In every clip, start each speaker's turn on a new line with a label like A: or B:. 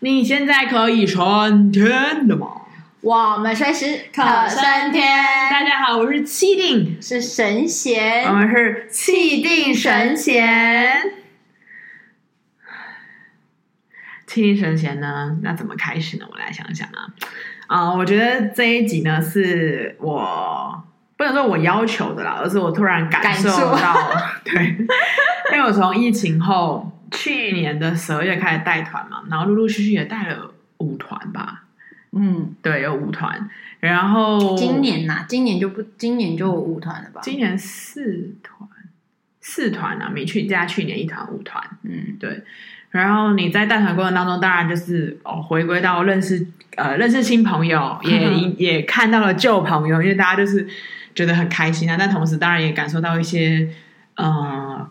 A: 你现在可以升天了吗？
B: 我们随时可升天。
A: 大家好，我是气定，
B: 是神闲，
A: 我们是气定神闲。气定神闲呢？那怎么开始呢？我来想想啊。啊、呃，我觉得这一集呢，是我不能说我要求的啦，而是我突然感受到，对，因为我从疫情后。去年的十二月开始带团嘛，然后陆陆续续也带了五团吧。嗯，对，有五团。然后
B: 今年呐、啊，今年就不，今年就五团了吧？
A: 今年四团，四团啊，没去加去年一团五团。嗯，对。然后你在带团过程当中，当然就是哦，回归到认识呃认识新朋友，也 也看到了旧朋友，因为大家就是觉得很开心啊。但同时，当然也感受到一些呃。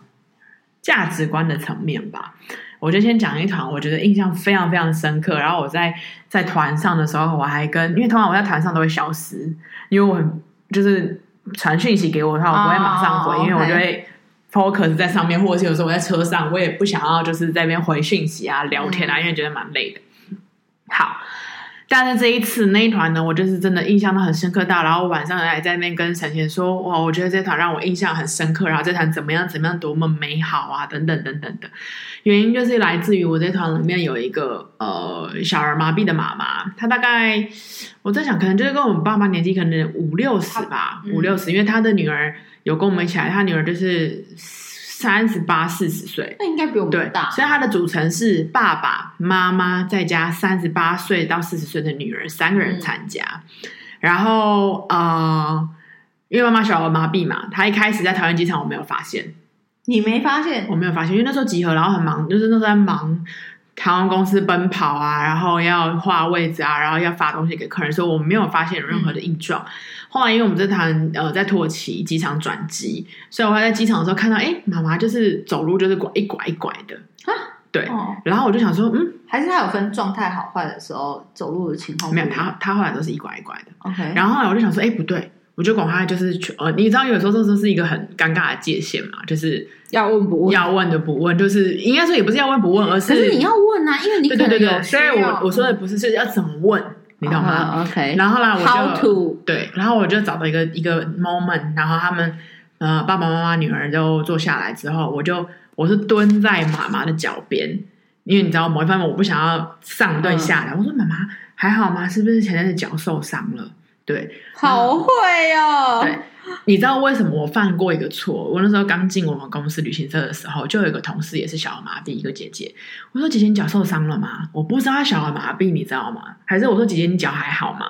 A: 价值观的层面吧，我就先讲一团，我觉得印象非常非常深刻。然后我在在团上的时候，我还跟，因为通常我在团上都会消失，因为我很就是传讯息给我的话，我不会马上回，oh. 因为我就会 focus 在上面，或者是有时候我在车上，我也不想要就是在那边回讯息啊、聊天啊，因为觉得蛮累的。好。但是这一次那一团呢，我就是真的印象都很深刻到，然后晚上还在那边跟陈贤说，哇，我觉得这团让我印象很深刻，然后这团怎么样怎么样多么美好啊，等等等等的。原因就是来自于我这团里面有一个呃小儿麻痹的妈妈，她大概我在想，可能就是跟我们爸妈年纪可能五六十吧，五六十，因为她的女儿有跟我们一起来，她女儿就是。三十八、四十岁，
B: 那应该比我们大。
A: 所以他的组成是爸爸妈妈再加三十八岁到四十岁的女儿，三个人参加。嗯、然后呃，因为妈妈小儿麻痹嘛，她一开始在桃园机场我没有发现，
B: 你没发现？
A: 我没有发现，因为那时候集合，然后很忙，就是那时候在忙。航空公司奔跑啊，然后要画位置啊，然后要发东西给客人，所以我没有发现有任何的异状。嗯、后来因为我们这团呃在土耳其机场转机，所以我还在机场的时候看到，哎，妈妈就是走路就是拐一拐一拐的啊，对。哦、然后我就想说，嗯，
B: 还是他有分状态好坏的时候走路的情况？
A: 没有，他他后来都是一拐一拐的。
B: OK。
A: 然后后来我就想说，哎，不对。我就管他就是呃，你知道有时候这是一个很尴尬的界限嘛，就是
B: 要问不问，
A: 要问的不问，就是应该说也不是要问不问，而是
B: 可是你要问啊，因为你
A: 对对对，所以我我说的不是是要怎么问，你懂吗
B: ？OK。
A: 然后啦，我就对，然后我就找到一个一个 moment，然后他们呃爸爸妈妈女儿都坐下来之后，我就我是蹲在妈妈的脚边，因为你知道某一方面我不想要上对下来，我说妈妈还好吗？是不是前天的脚受伤了？对，
B: 好会哦。
A: 对，你知道为什么我犯过一个错？我那时候刚进我们公司旅行社的时候，就有一个同事也是小儿麻痹，一个姐姐。我说：“姐姐，你脚受伤了吗？”我不知道她小儿麻痹，你知道吗？还是我说：“姐姐，你脚还好吗？”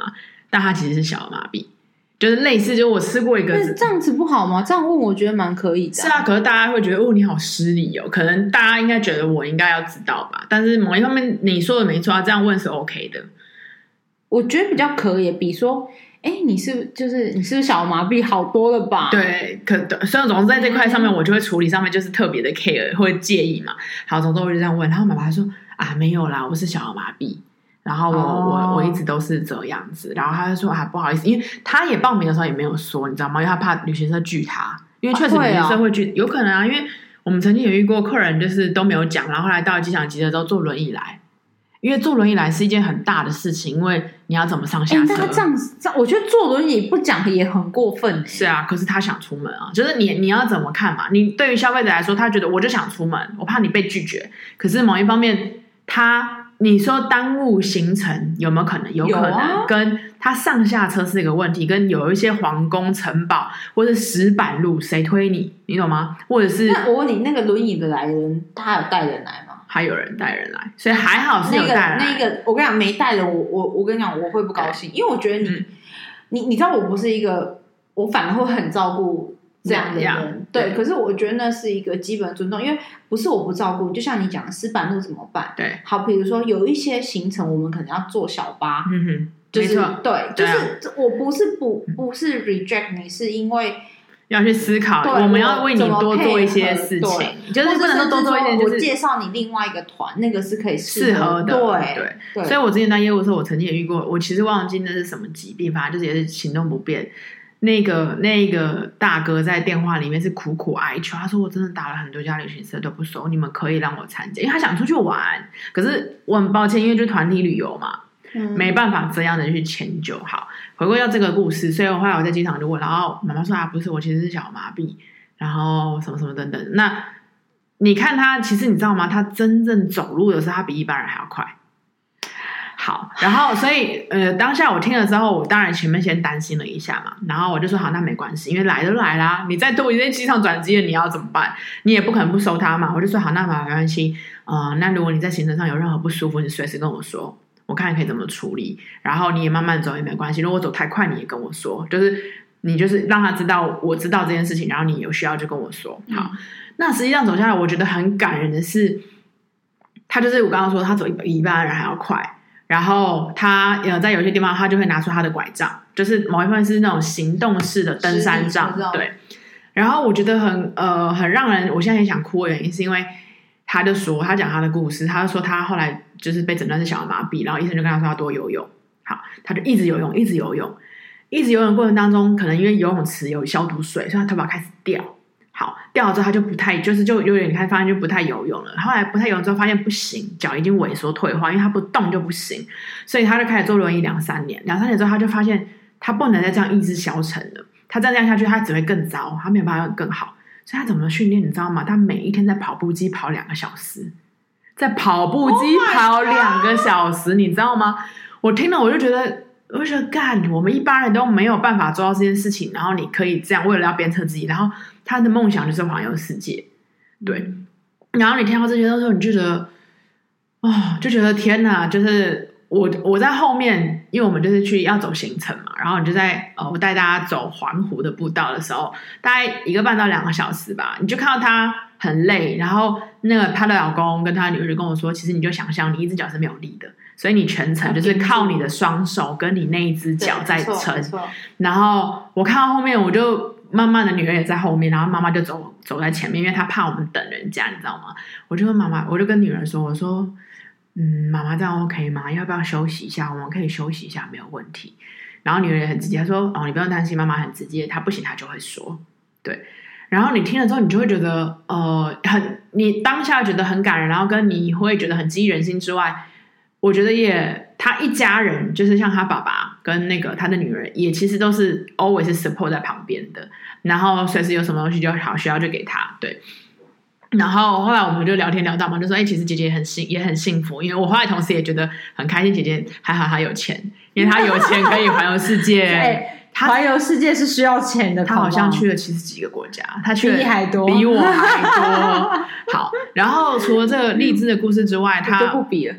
A: 但她其实是小儿麻痹，就是类似，就我吃过一个，
B: 这样子不好吗？这样问我觉得蛮可以的。
A: 是啊，可是大家会觉得哦，你好失礼哦。可能大家应该觉得我应该要知道吧？但是某一方面你说的没错啊，这样问是 OK 的。
B: 我觉得比较可以，比如说。哎，你是就是你是不是小儿麻痹好多了吧？
A: 对，可所以总之在这块上面，我就会处理上面就是特别的 care，会介意嘛。好，总之我就这样问，然后妈妈说啊，没有啦，我是小儿麻痹，然后我、哦、我我一直都是这样子，然后他就说啊，不好意思，因为他也报名的时候也没有说，你知道吗？因为他怕旅行社拒他，因为确实旅行社会拒，有可能啊，因为我们曾经有遇过客人就是都没有讲，然后后来到了机场急着之后坐轮椅来。因为坐轮椅来是一件很大的事情，因为你要怎么上下车？
B: 但他这样子，这样我觉得坐轮椅不讲也很过分。
A: 是啊，可是他想出门啊，就是你你要怎么看嘛？你对于消费者来说，他觉得我就想出门，我怕你被拒绝。可是某一方面，他你说耽误行程有没有可能？有可能，啊、跟他上下车是一个问题，跟有一些皇宫城堡或者石板路，谁推你？你懂吗？或者是
B: 那我问你，那个轮椅的来人，他有带人来吗？
A: 还有人带人来，所以还好是有带人。
B: 那个那个，我跟你讲，没带的我我我跟你讲，我会不高兴，因为我觉得你、嗯、你你知道我不是一个，我反而会很照顾这样的人，样对。对，可是我觉得那是一个基本尊重，因为不是我不照顾，就像你讲的石板路怎么办？对，好，比如说有一些行程我们可能要坐小巴，嗯哼，就是对，就是、啊、我不是不不是 reject 你，是因为。
A: 要去思考，我们要为你多做一些事情，就是不能说多做一点，就是
B: 介绍你另外一个团，那个是可以
A: 适合的。对对，所以我之前当业务的时候，我曾经也遇过，我其实忘记那是什么疾病，反正就是也是行动不便。那个那个大哥在电话里面是苦苦哀求，他说我真的打了很多家旅行社都不收，你们可以让我参加，因为他想出去玩。可是我很抱歉，因为就团体旅游嘛，嗯、没办法这样的去迁就。好，回归到这个故事，所以我后来我在机场就问，然后妈妈说啊，不是，我其实是小麻痹，然后什么什么等等。那你看他，其实你知道吗？他真正走路的时候，他比一般人还要快。好，然后所以呃，当下我听了之后，我当然前面先担心了一下嘛，然后我就说好，那没关系，因为来都来啦，你再多一在机场转机了，你要怎么办？你也不可能不收他嘛。我就说好，那没关系，嗯、呃，那如果你在行程上有任何不舒服，你随时跟我说，我看可以怎么处理。然后你也慢慢走也没关系，如果走太快，你也跟我说，就是你就是让他知道我知道这件事情，然后你有需要就跟我说。好，那实际上走下来，我觉得很感人的是，他就是我刚刚说，他走一比一般人还要快。然后他呃，在有些地方，他就会拿出他的拐杖，就是某一份是那种行动式的登山杖，对。然后我觉得很呃很让人，我现在也想哭的原因是因为他就说他讲他的故事，他就说他后来就是被诊断是小儿麻痹，然后医生就跟他说要多游泳，好，他就一直游泳，一直游泳，一直游泳过程当中，可能因为游泳池有消毒水，所以他头发开始掉。好，掉了之后他就不太，就是就有点开发现就不太游泳了。后来不太游泳之后发现不行，脚已经萎缩退化，因为他不动就不行，所以他就开始坐轮椅两三年。两三年之后他就发现他不能再这样意志消沉了，他再这样下去他只会更糟，他没有办法更好。所以他怎么训练你知道吗？他每一天在跑步机跑两个小时，在跑步机跑两个小时，你知道吗？我听了我就觉得。我就觉得干，我们一般人都没有办法做到这件事情，然后你可以这样，为了要鞭策自己，然后他的梦想就是环游世界，对。然后你听到这些的时候，你就觉得，哦，就觉得天哪，就是我我在后面，因为我们就是去要走行程嘛，然后你就在呃，我带大家走环湖的步道的时候，大概一个半到两个小时吧，你就看到他很累，然后那个他的老公跟他女儿就跟我说，其实你就想象你一只脚是没有力的。所以你全程就是靠你的双手跟你那一只脚在撑，然后我看到后面，我就慢慢的女儿也在后面，然后妈妈就走走在前面，因为她怕我们等人家，你知道吗？我就跟妈妈，我就跟女儿说，我说，嗯，妈妈这样 OK 吗？要不要休息一下？我们可以休息一下，没有问题。然后女儿也很直接，她说，哦，你不用担心，妈妈很直接，她不行，她就会说，对。然后你听了之后，你就会觉得，呃，很，你当下觉得很感人，然后跟你会觉得很激人心之外。我觉得也，他一家人就是像他爸爸跟那个他的女儿，也其实都是 always support 在旁边的，然后随时有什么东西就好需要就给他，对。然后后来我们就聊天聊到嘛，就说哎，其实姐姐很幸也很幸福，因为我后来同时也觉得很开心，姐姐还好她有钱，因为她有钱可以环游世界。
B: 环游世界是需要钱的，
A: 她好像去了七十几个国家，她去
B: 比你还多，
A: 比我还多。好，然后除了这个励志的故事之外，她
B: 就不比了。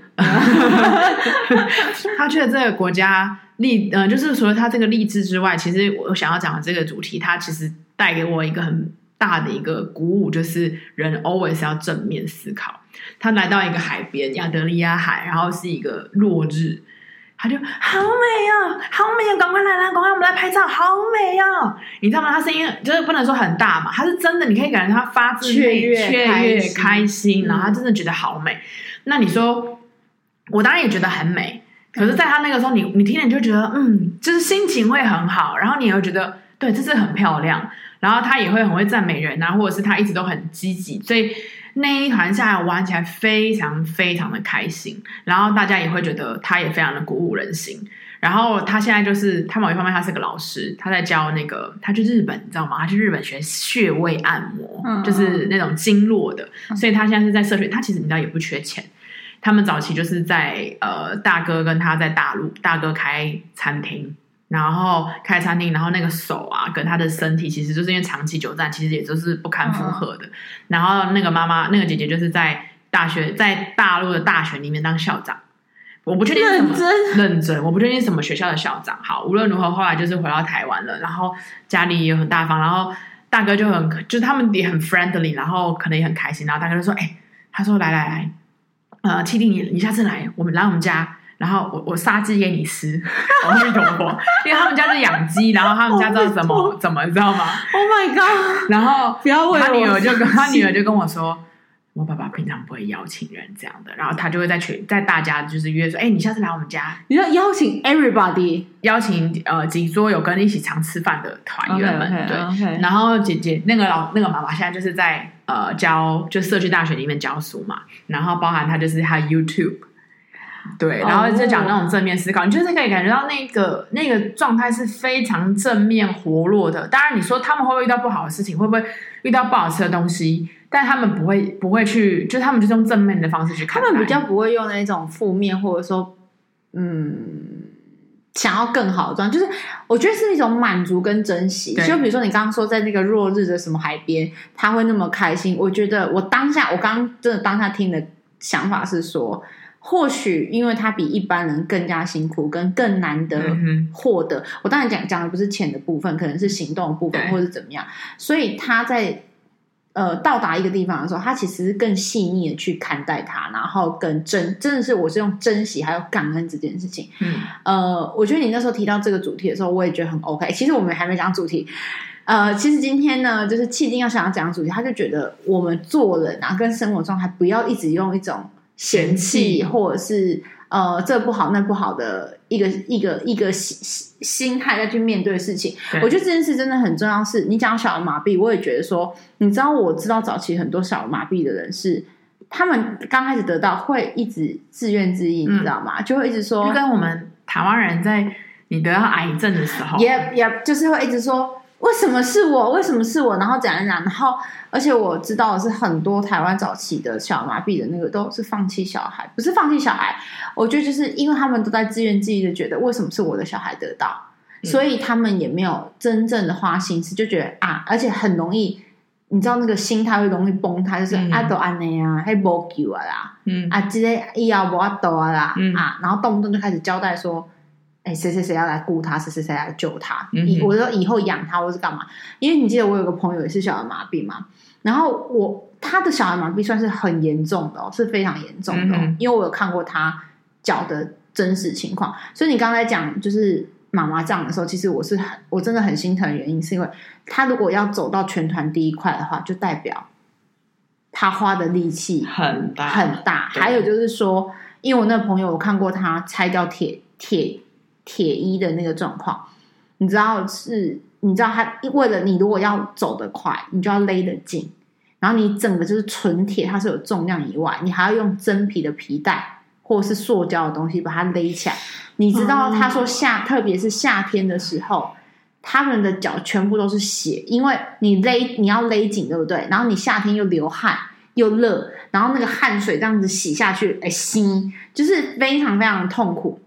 A: 她去了这个国家励，呃，就是除了她这个励志之外，其实我想要讲的这个主题，它其实带给我一个很大的一个鼓舞，就是人 always 要正面思考。他来到一个海边，亚得利亚海，然后是一个落日。他就好美哦，好美啊，赶快来来，赶快我们来拍照，好美哦！你知道吗？他声音就是不能说很大嘛，他是真的，你可以感觉他发自内
B: 雀跃、
A: 雀跃、开心，然后他真的觉得好美。嗯、那你说，我当然也觉得很美，可是在他那个时候，你你听了你就觉得，嗯，就是心情会很好，然后你也会觉得，对，这是很漂亮。然后他也会很会赞美人啊，或者是他一直都很积极，所以。那一团下来玩起来非常非常的开心，然后大家也会觉得他也非常的鼓舞人心。然后他现在就是他某一方面他是个老师，他在教那个他去日本你知道吗？他去日本学穴位按摩，嗯、就是那种经络的，嗯、所以他现在是在社群。他其实你知道也不缺钱，他们早期就是在呃大哥跟他在大陆，大哥开餐厅。然后开餐厅，然后那个手啊，跟他的身体，其实就是因为长期久站，其实也就是不堪负荷的。嗯、然后那个妈妈，那个姐姐就是在大学，在大陆的大学里面当校长。我不确定什么认真，认真，我不确定什么学校的校长。好，无论如何，后来就是回到台湾了。然后家里也很大方，然后大哥就很，就是他们也很 friendly，然后可能也很开心。然后大哥就说：“哎，他说来来来，呃，七弟你你下次来，我们来我们家。”然后我我杀鸡给你吃，我会懂不？因为他们家是养鸡，然后他们家知道怎么 怎么，你知道吗？Oh my god！然后他女儿就跟他女儿就跟我说：“我爸爸平常不会邀请人这样的，然后他就会在群在大家就是约说，哎，你下次来我们家，
B: 你要邀请 everybody，邀请
A: 呃几桌有跟你一起常吃饭的团员们，对。然后姐姐那个老那个妈妈现在就是在呃教就社区大学里面教书嘛，然后包含他就是他 YouTube，对，然后就讲那种正面思考，你就是可以感觉到那个那个状态是非常正面活络的。当然你说他们会不会遇到不好的事情，会不会遇到不好吃的东西？但他们不会不会去，就他们就是用正面的方式去看。
B: 他们比较不会用那种负面，或者说，嗯，想要更好的状态。就是我觉得是一种满足跟珍惜。就比如说你刚刚说在那个落日的什么海边，他会那么开心。我觉得我当下我刚刚真的当下听的想法是说，或许因为他比一般人更加辛苦，跟更难得获得。嗯、我当然讲讲的不是钱的部分，可能是行动的部分，或者怎么样。所以他在。呃，到达一个地方的时候，他其实是更细腻的去看待它，然后更珍，真的是我是用珍惜还有感恩这件事情。嗯，呃，我觉得你那时候提到这个主题的时候，我也觉得很 OK。其实我们还没讲主题，呃，其实今天呢，就是气定要想要讲主题，他就觉得我们做人啊，跟生活中还不要一直用一种嫌弃或者是。呃，这不好那不好的一个一个一个心心态再去面对事情，我觉得这件事真的很重要。是你讲小儿麻痹，我也觉得说，你知道，我知道早期很多小儿麻痹的人是，他们刚开始得到会一直自怨自艾，嗯、你知道吗？就会一直说，
A: 就跟我们台湾人在你得到癌症的时候，
B: 也也就是会一直说。为什么是我？为什么是我？然后怎样怎样？然后，而且我知道的是，很多台湾早期的小麻痹的那个都是放弃小孩，不是放弃小孩。我觉得就是因为他们都在自怨自艾的觉得，为什么是我的小孩得到，嗯、所以他们也没有真正的花心思，就觉得啊，而且很容易，你知道那个心态会容易崩塌，就是啊都安内啊，还无救啊啦，嗯啊，这些以后无法度啊啦，嗯、啊，然后动不动就开始交代说。哎，谁谁谁要来雇他，谁谁谁来救他？嗯、我说以后养他，或是干嘛？因为你记得我有个朋友也是小儿麻痹嘛，然后我他的小儿麻痹算是很严重的哦，是非常严重的，哦，嗯、因为我有看过他脚的真实情况。所以你刚才讲就是妈妈这样的时候，其实我是很我真的很心疼的原因，是因为他如果要走到全团第一块的话，就代表他花的力气
A: 很大
B: 很大。还有就是说，因为我那个朋友我看过他拆掉铁铁。铁衣的那个状况，你知道是？你知道他为了你，如果要走得快，你就要勒得紧，然后你整个就是纯铁，它是有重量以外，你还要用真皮的皮带或者是塑胶的东西把它勒起来。你知道他说夏，特别是夏天的时候，他们的脚全部都是血，因为你勒你要勒紧，对不对？然后你夏天又流汗又热，然后那个汗水这样子洗下去，哎，心就是非常非常的痛苦。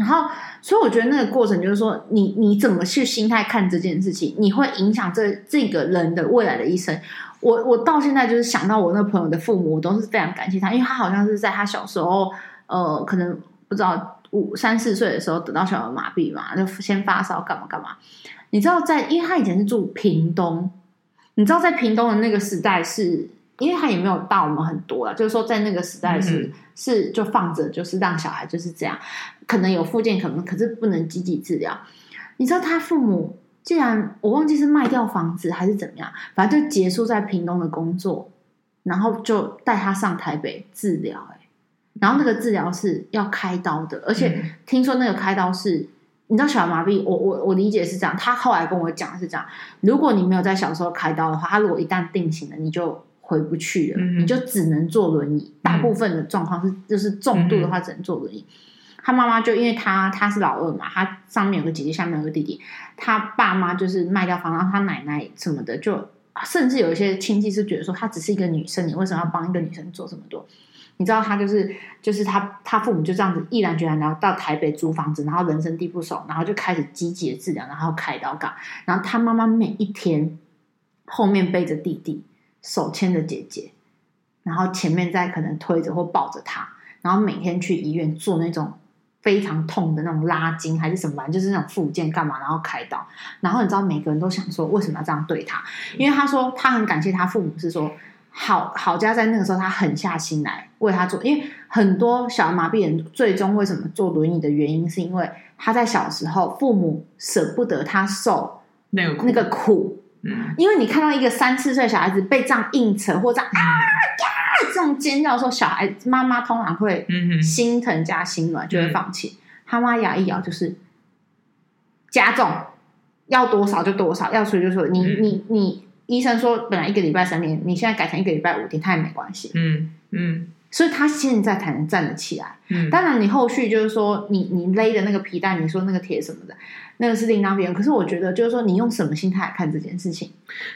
B: 然后，所以我觉得那个过程就是说，你你怎么去心态看这件事情，你会影响这这个人的未来的一生。我我到现在就是想到我那朋友的父母，我都是非常感谢他，因为他好像是在他小时候，呃，可能不知道五三四岁的时候得到小儿麻痹嘛，就先发烧干嘛干嘛。你知道在，因为他以前是住屏东，你知道在屏东的那个时代是。因为他也没有大我们很多了，就是说在那个时代是、是就放着，就是让小孩就是这样，可能有附件，可能可是不能积极治疗。你知道他父母竟然我忘记是卖掉房子还是怎么样，反正就结束在屏东的工作，然后就带他上台北治疗。哎，然后那个治疗是要开刀的，而且听说那个开刀是，你知道小儿麻痹，我我我理解是这样，他后来跟我讲是这样，如果你没有在小时候开刀的话，他如果一旦定型了，你就。回不去了，嗯、你就只能坐轮椅。大部分的状况是，就是重度的话只能坐轮椅。嗯、他妈妈就因为他他是老二嘛，他上面有个姐姐，下面有个弟弟。他爸妈就是卖掉房，然后他奶奶什么的，就甚至有一些亲戚是觉得说，她只是一个女生，你为什么要帮一个女生做这么多？你知道他就是就是他他父母就这样子毅然决然，然后到台北租房子，然后人生地不熟，然后就开始积极的治疗，然后开刀干。然后他妈妈每一天后面背着弟弟。手牵着姐姐，然后前面再可能推着或抱着她，然后每天去医院做那种非常痛的那种拉筋还是什么，就是那种复健干嘛，然后开刀。然后你知道每个人都想说，为什么要这样对他？因为他说他很感谢他父母，是说好好家在那个时候他狠下心来为他做。因为很多小儿麻痹人最终为什么坐轮椅的原因，是因为他在小时候父母舍不得他受那个那个苦。嗯，因为你看到一个三四岁小孩子被这样硬扯或者啊呀这种尖叫的时候，小孩妈妈通常会心疼加心软，就会放弃。他妈牙一咬就是加重，要多少就多少，要说就说。你你你，医生说本来一个礼拜三天，你现在改成一个礼拜五天，他也没关系。嗯嗯。所以他现在才能站得起来。嗯，当然你后续就是说你，你你勒的那个皮带，你说那个铁什么的，那个是另当别论。可是我觉得，就是说你用什么心态来看这件事情，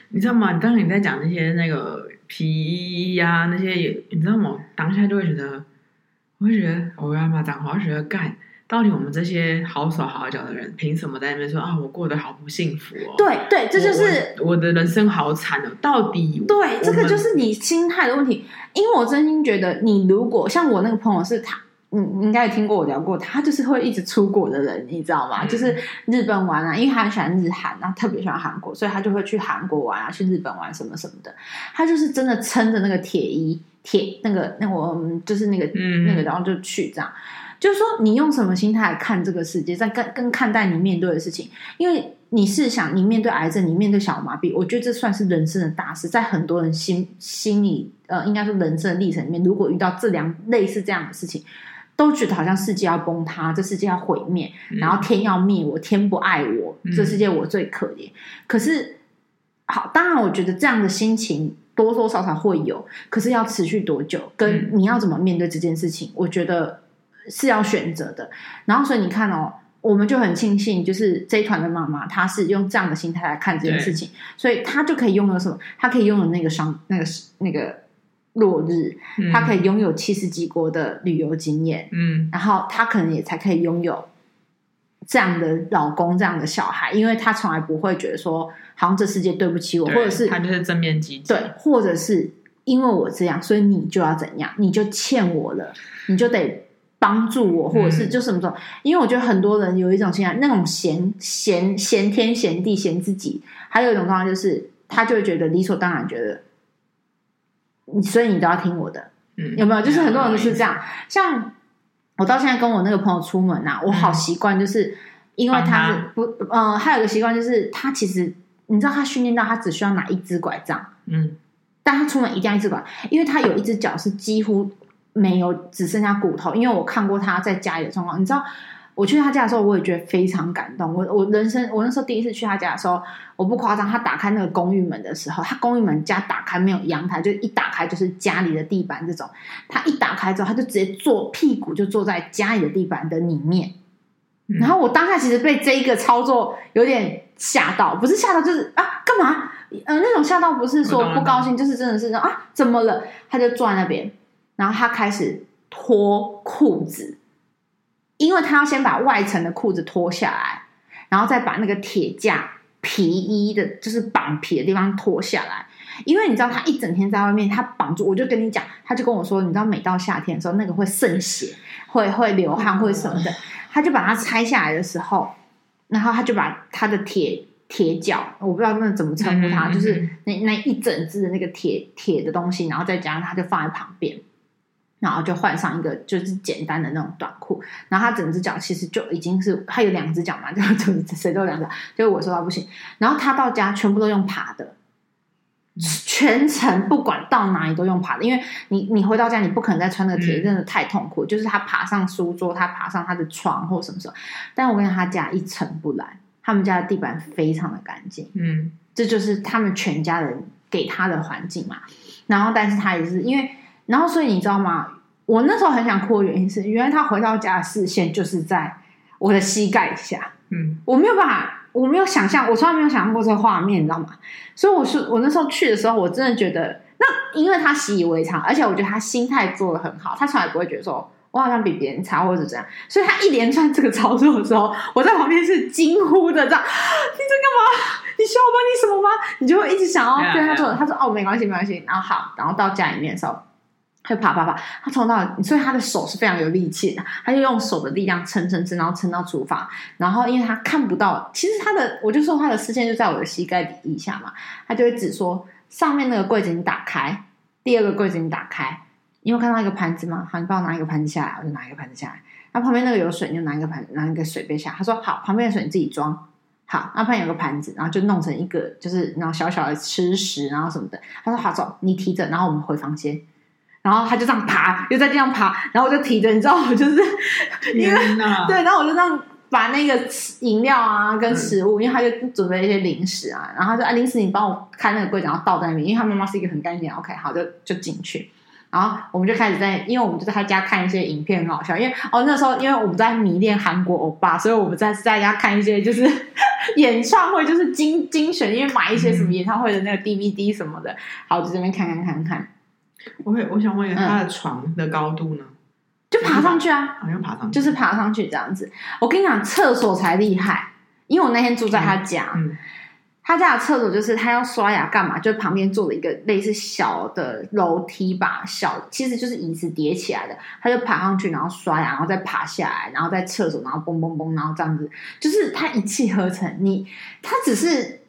A: 你知道吗？当你在讲那些那个皮衣呀、啊，那些也，你知道吗？当下就会觉得，我会觉得，我要骂脏话，我觉得干。到底我们这些好手好脚的人，凭什么在那边说啊？我过得好不幸福哦！
B: 对对，这就是
A: 我，我的人生好惨哦！到底
B: 对，这个就是你心态的问题。因为我真心觉得，你如果像我那个朋友是他，你你应该也听过我聊过，他就是会一直出国的人，你知道吗？嗯、就是日本玩啊，因为他很喜欢日韩啊，特别喜欢韩国，所以他就会去韩国玩啊，去日本玩什么什么的。他就是真的撑着那个铁衣铁那个那我们就是那个、嗯、那个，然后就去这样。就是说，你用什么心态看这个世界，在跟跟看待你面对的事情？因为你是想，你面对癌症，你面对小麻痹，我觉得这算是人生的大事。在很多人心心里，呃，应该说人生的历程里面，如果遇到这两类似这样的事情，都觉得好像世界要崩塌，这世界要毁灭，然后天要灭我，天不爱我，这世界我最可怜。可是，好，当然，我觉得这样的心情多多少少会有，可是要持续多久，跟你要怎么面对这件事情，我觉得。是要选择的，然后所以你看哦，我们就很庆幸，就是这一团的妈妈，她是用这样的心态来看这件事情，所以她就可以拥有什么？她可以拥有那个商，那个那个落日，她可以拥有七十几国的旅游经验，嗯，然后她可能也才可以拥有这样的老公，这样的小孩，因为她从来不会觉得说，好像这世界对不起我，或者是
A: 她就是正面积极，
B: 对，或者是因为我这样，所以你就要怎样，你就欠我了，你就得。帮助我，或者是就什么什么，因为我觉得很多人有一种心态，那种嫌嫌嫌天嫌地嫌自己，还有一种状况就是，他就会觉得理所当然，觉得你所以你都要听我的，嗯，有没有？就是很多人都是这样。像我到现在跟我那个朋友出门呐、啊，我好习惯，就是因为他是不，嗯，还有一个习惯就是，他其实你知道，他训练到他只需要拿一支拐杖，嗯，但他出门一定要一支拐，因为他有一只脚是几乎。没有，只剩下骨头。因为我看过他在家里的状况，你知道，我去他家的时候，我也觉得非常感动。我我人生，我那时候第一次去他家的时候，我不夸张，他打开那个公寓门的时候，他公寓门家打开没有阳台，就一打开就是家里的地板这种。他一打开之后，他就直接坐屁股就坐在家里的地板的里面。嗯、然后我当下其实被这一个操作有点吓到，不是吓到，就是啊，干嘛？呃，那种吓到不是说不高兴，就是真的是说啊，怎么了？他就坐在那边。然后他开始脱裤子，因为他要先把外层的裤子脱下来，然后再把那个铁架皮衣的，就是绑皮的地方脱下来。因为你知道，他一整天在外面，他绑住，我就跟你讲，他就跟我说，你知道，每到夏天的时候，那个会渗血，会会流汗，会什么的。他就把它拆下来的时候，然后他就把他的铁铁脚，我不知道那怎么称呼它，就是那那一整只的那个铁铁的东西，然后再加上他就放在旁边。然后就换上一个就是简单的那种短裤，然后他整只脚其实就已经是他有两只脚嘛，就就谁都有两只，就我说他不行。然后他到家全部都用爬的，全程不管到哪里都用爬的，因为你你回到家你不可能再穿那个铁，真的太痛苦。就是他爬上书桌，他爬上他的床或什么什么。但我跟他家一尘不染，他们家的地板非常的干净。嗯，这就是他们全家人给他的环境嘛。然后，但是他也是因为。然后，所以你知道吗？我那时候很想哭的原因是，原来他回到家的视线就是在我的膝盖下。嗯，我没有办法，我没有想象，我从来没有想象过这个画面，你知道吗？所以我是我那时候去的时候，我真的觉得，那因为他习以为常，而且我觉得他心态做的很好，他从来不会觉得说我好像比别人差或者是怎样。所以他一连串这个操作的时候，我在旁边是惊呼的，这样你在干嘛？你需要我帮你什么吗？你就会一直想要对他做。他说哦，没关系，没关系。然后好，然后到家里面的时候。他爬爬爬，他从到，所以他的手是非常有力气的，他就用手的力量撑撑撑，然后撑到厨房。然后因为他看不到，其实他的，我就说他的视线就在我的膝盖底以下嘛，他就会指说上面那个柜子你打开，第二个柜子你打开，你有看到一个盘子吗？好，你帮我拿一个盘子下来，我就拿一个盘子下来。那旁边那个有水，你就拿一个盘子，拿一个水杯下来。他说好，旁边的水你自己装。好，那旁边有个盘子，然后就弄成一个，就是然后小小的吃食，然后什么的。他说：“好，走，你提着，然后我们回房间。”然后他就这样爬，又在地上爬，然后我就提着，你知道，我就是因为对，然后我就这样把那个饮料啊跟食物，嗯、因为他就准备一些零食啊，然后他说：“啊，零食你帮我开那个柜子，然后倒在那边。”因为他妈妈是一个很干净，OK，好，就就进去。然后我们就开始在，因为我们就在他家看一些影片，很好笑。因为哦，那时候因为我们在迷恋韩国欧巴，所以我们在在家看一些就是 演唱会，就是精精选，因为买一些什么演唱会的那个 DVD 什么的。好，就这边看看看看。
A: 我会，我想问一下，他的床的高度呢？
B: 就爬上去啊，
A: 好像爬上去，
B: 就是爬上去这样子。我跟你讲，厕所才厉害，因为我那天住在他家。嗯嗯他家的厕所就是他要刷牙干嘛，就旁边做了一个类似小的楼梯吧，小其实就是椅子叠起来的，他就爬上去，然后刷牙，然后再爬下来，然后在厕所，然后嘣嘣嘣，然后这样子，就是他一气呵成。你他只是。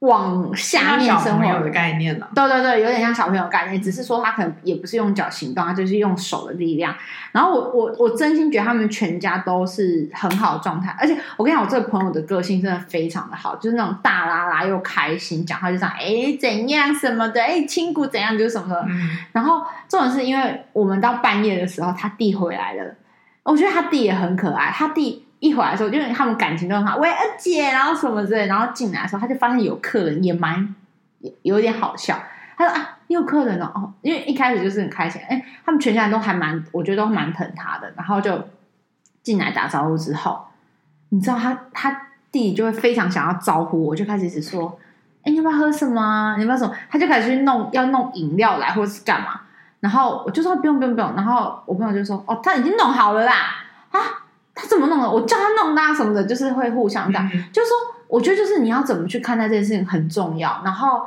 B: 往下面生活
A: 的概念了，
B: 对对对，有点像小朋友的概念，只是说他可能也不是用脚行动，他就是用手的力量。然后我我我真心觉得他们全家都是很好的状态，而且我跟你讲，我这个朋友的个性真的非常的好，就是那种大拉拉又开心，讲话就这样，哎怎样什么的，哎亲骨怎样就是什么的。嗯、然后重点是因为我们到半夜的时候，他弟回来了，我觉得他弟也很可爱，他弟。一回来的时候，因为他们感情都很好，喂，二姐，然后什么之类，然后进来的时候，他就发现有客人，也蛮有有点好笑。他说啊，你有客人哦，哦，因为一开始就是很开心，哎，他们全家人都还蛮，我觉得都蛮疼他的。然后就进来打招呼之后，你知道他他弟弟就会非常想要招呼我，就开始一直说，哎，你要不要喝什么？你要不要什么？他就开始去弄，要弄饮料来，或者是干嘛？然后我就说不用不用不用。然后我朋友就说，哦，他已经弄好了啦，啊。他怎么弄的？我叫他弄啊什么的，就是会互相这样。嗯、就是说，我觉得就是你要怎么去看待这件事情很重要。然后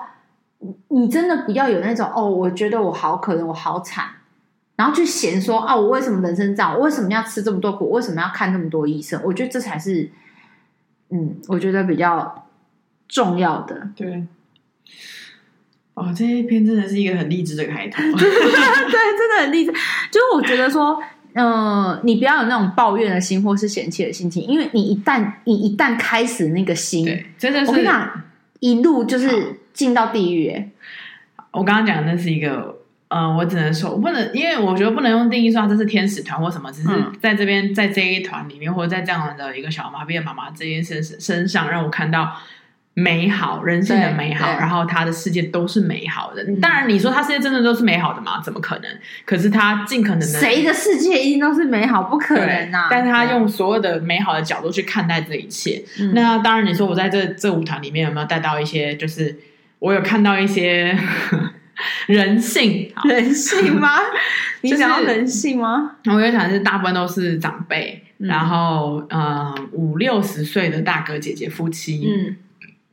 B: 你真的不要有那种哦，我觉得我好可怜，我好惨，然后去嫌说啊，我为什么人生这样？我为什么要吃这么多苦？为什么要看那么多医生？我觉得这才是，嗯，我觉得比较重要的。
A: 对。哦，这一篇真的是一个很励志的开头。
B: 对，真的很励志。就是我觉得说。嗯、呃，你不要有那种抱怨的心，或是嫌弃的心情，因为你一旦你一旦开始那个心，
A: 真的是
B: 我跟你讲，一路就是进到地狱。
A: 我刚刚讲的那是一个，呃，我只能说，我不能，因为我觉得不能用定义说这是天使团或什么，只是在这边，在这一团里面，或者在这样的一个小麻痹的妈妈这件事身上，让我看到。美好人生的美好，然后他的世界都是美好的。当然，你说他世界真的都是美好的吗？怎么可能？可是他尽可能的，
B: 谁的世界一定都是美好？不可能啊！
A: 但是他用所有的美好的角度去看待这一切。嗯、那当然，你说我在这这舞团里面有没有带到一些？就是我有看到一些 人性，
B: 人性吗？你想要人性吗？
A: 我有想是大部分都是长辈，嗯、然后呃五六十岁的大哥姐姐夫妻，嗯。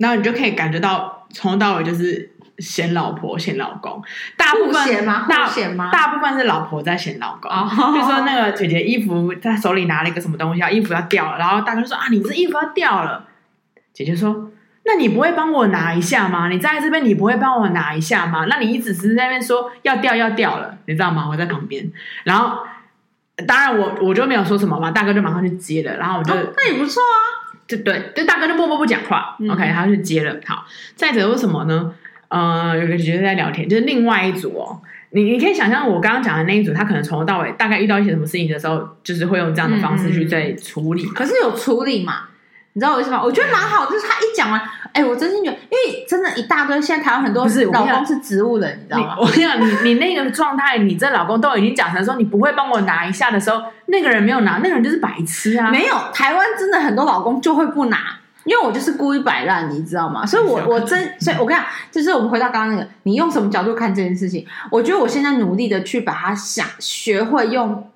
A: 然后你就可以感觉到从头到尾就是嫌老婆嫌老公，大部分？大
B: 嫌吗？
A: 大部分是老婆在嫌老公。Oh. 就说那个姐姐衣服在手里拿了一个什么东西，衣服要掉了，然后大哥就说啊，你这衣服要掉了。姐姐说，那你不会帮我拿一下吗？你站在这边，你不会帮我拿一下吗？那你一直是在那边说要掉要掉了，你知道吗？我在旁边，然后当然我我就没有说什么嘛，大哥就马上去接了，然后我就、
B: oh, 那也不错啊。
A: 对对，就大哥就默默不讲话、嗯、，OK，他就接了。好，再者为什么呢？呃，有个姐姐在聊天，就是另外一组哦。你你可以想象我刚刚讲的那一组，他可能从头到尾大概遇到一些什么事情的时候，就是会用这样的方式去在处理。
B: 可是有处理嘛？你知道为什么？我觉得蛮好，就是他一讲完，哎，我真心觉得，因为真的，一大堆现在台湾很多老公是植物人，你知道吗？
A: 我跟你讲，你你那个状态，你这老公都已经讲成说你不会帮我拿一下的时候，那个人没有拿，那个人就是白痴啊！
B: 没有，台湾真的很多老公就会不拿，因为我就是故意摆烂，你知道吗？所以我，我我真，所以我跟你讲，就是我们回到刚刚那个，你用什么角度看这件事情？我觉得我现在努力的去把它想学会用。